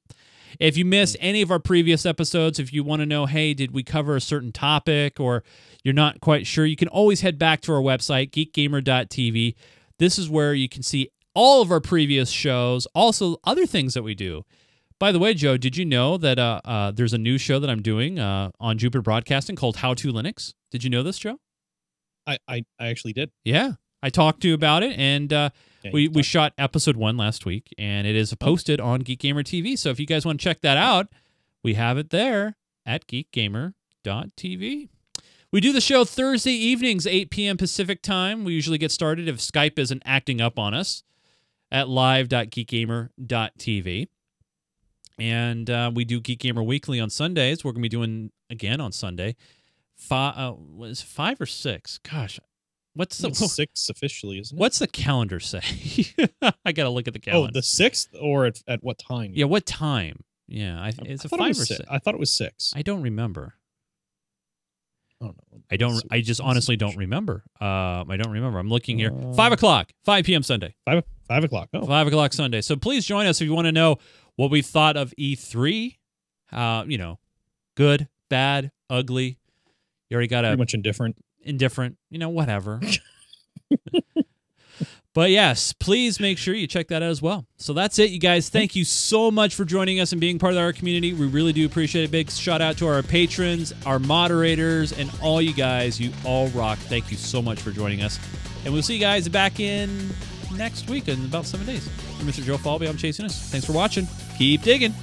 If you missed mm. any of our previous episodes, if you want to know, hey, did we cover a certain topic or you're not quite sure, you can always head back to our website, geekgamer.tv. This is where you can see all of our previous shows, also other things that we do. By the way, Joe, did you know that uh, uh, there's a new show that I'm doing uh, on Jupiter Broadcasting called How to Linux? Did you know this, Joe? I, I, I actually did. Yeah, I talked to you about it, and uh, Yeah, we we shot episode one last week, and it is posted on Geek Gamer TV. So if you guys want to check that out, we have it there at geekgamer.tv. We do the show Thursday evenings, 8 p.m. Pacific time. We usually get started if Skype isn't acting up on us at live.geekgamer.tv. And uh, we do Geek Gamer Weekly on Sundays. We're going to be doing again on Sunday. Five, uh, was five or six? Gosh, what's the It's six officially, isn't it? What's the calendar say? I got to look at the calendar. Oh, the sixth, or at, at what time? yeah, what time? Yeah, I, I, it's I a five it or si- six. I thought it was six. I don't remember. I don't know. I don't. I just honestly don't remember. Um, I don't remember. I'm looking here. Uh, Five o'clock, five p.m. Sunday. Five five o'clock. Oh, Five o'clock Sunday. So please join us if you want to know what we thought of E3. Uh, you know, good, bad, ugly. You already got a pretty much indifferent. indifferent. You know, whatever. But yes, please make sure you check that out as well. So that's it, you guys. Thank you so much for joining us and being part of our community. We really do appreciate it. Big shout out to our patrons, our moderators, and all you guys. You all rock. Thank you so much for joining us. And we'll see you guys back in next week in about seven days. For Mr. Joe Falbey, I'm Chase Nunes. Thanks for watching. Keep digging.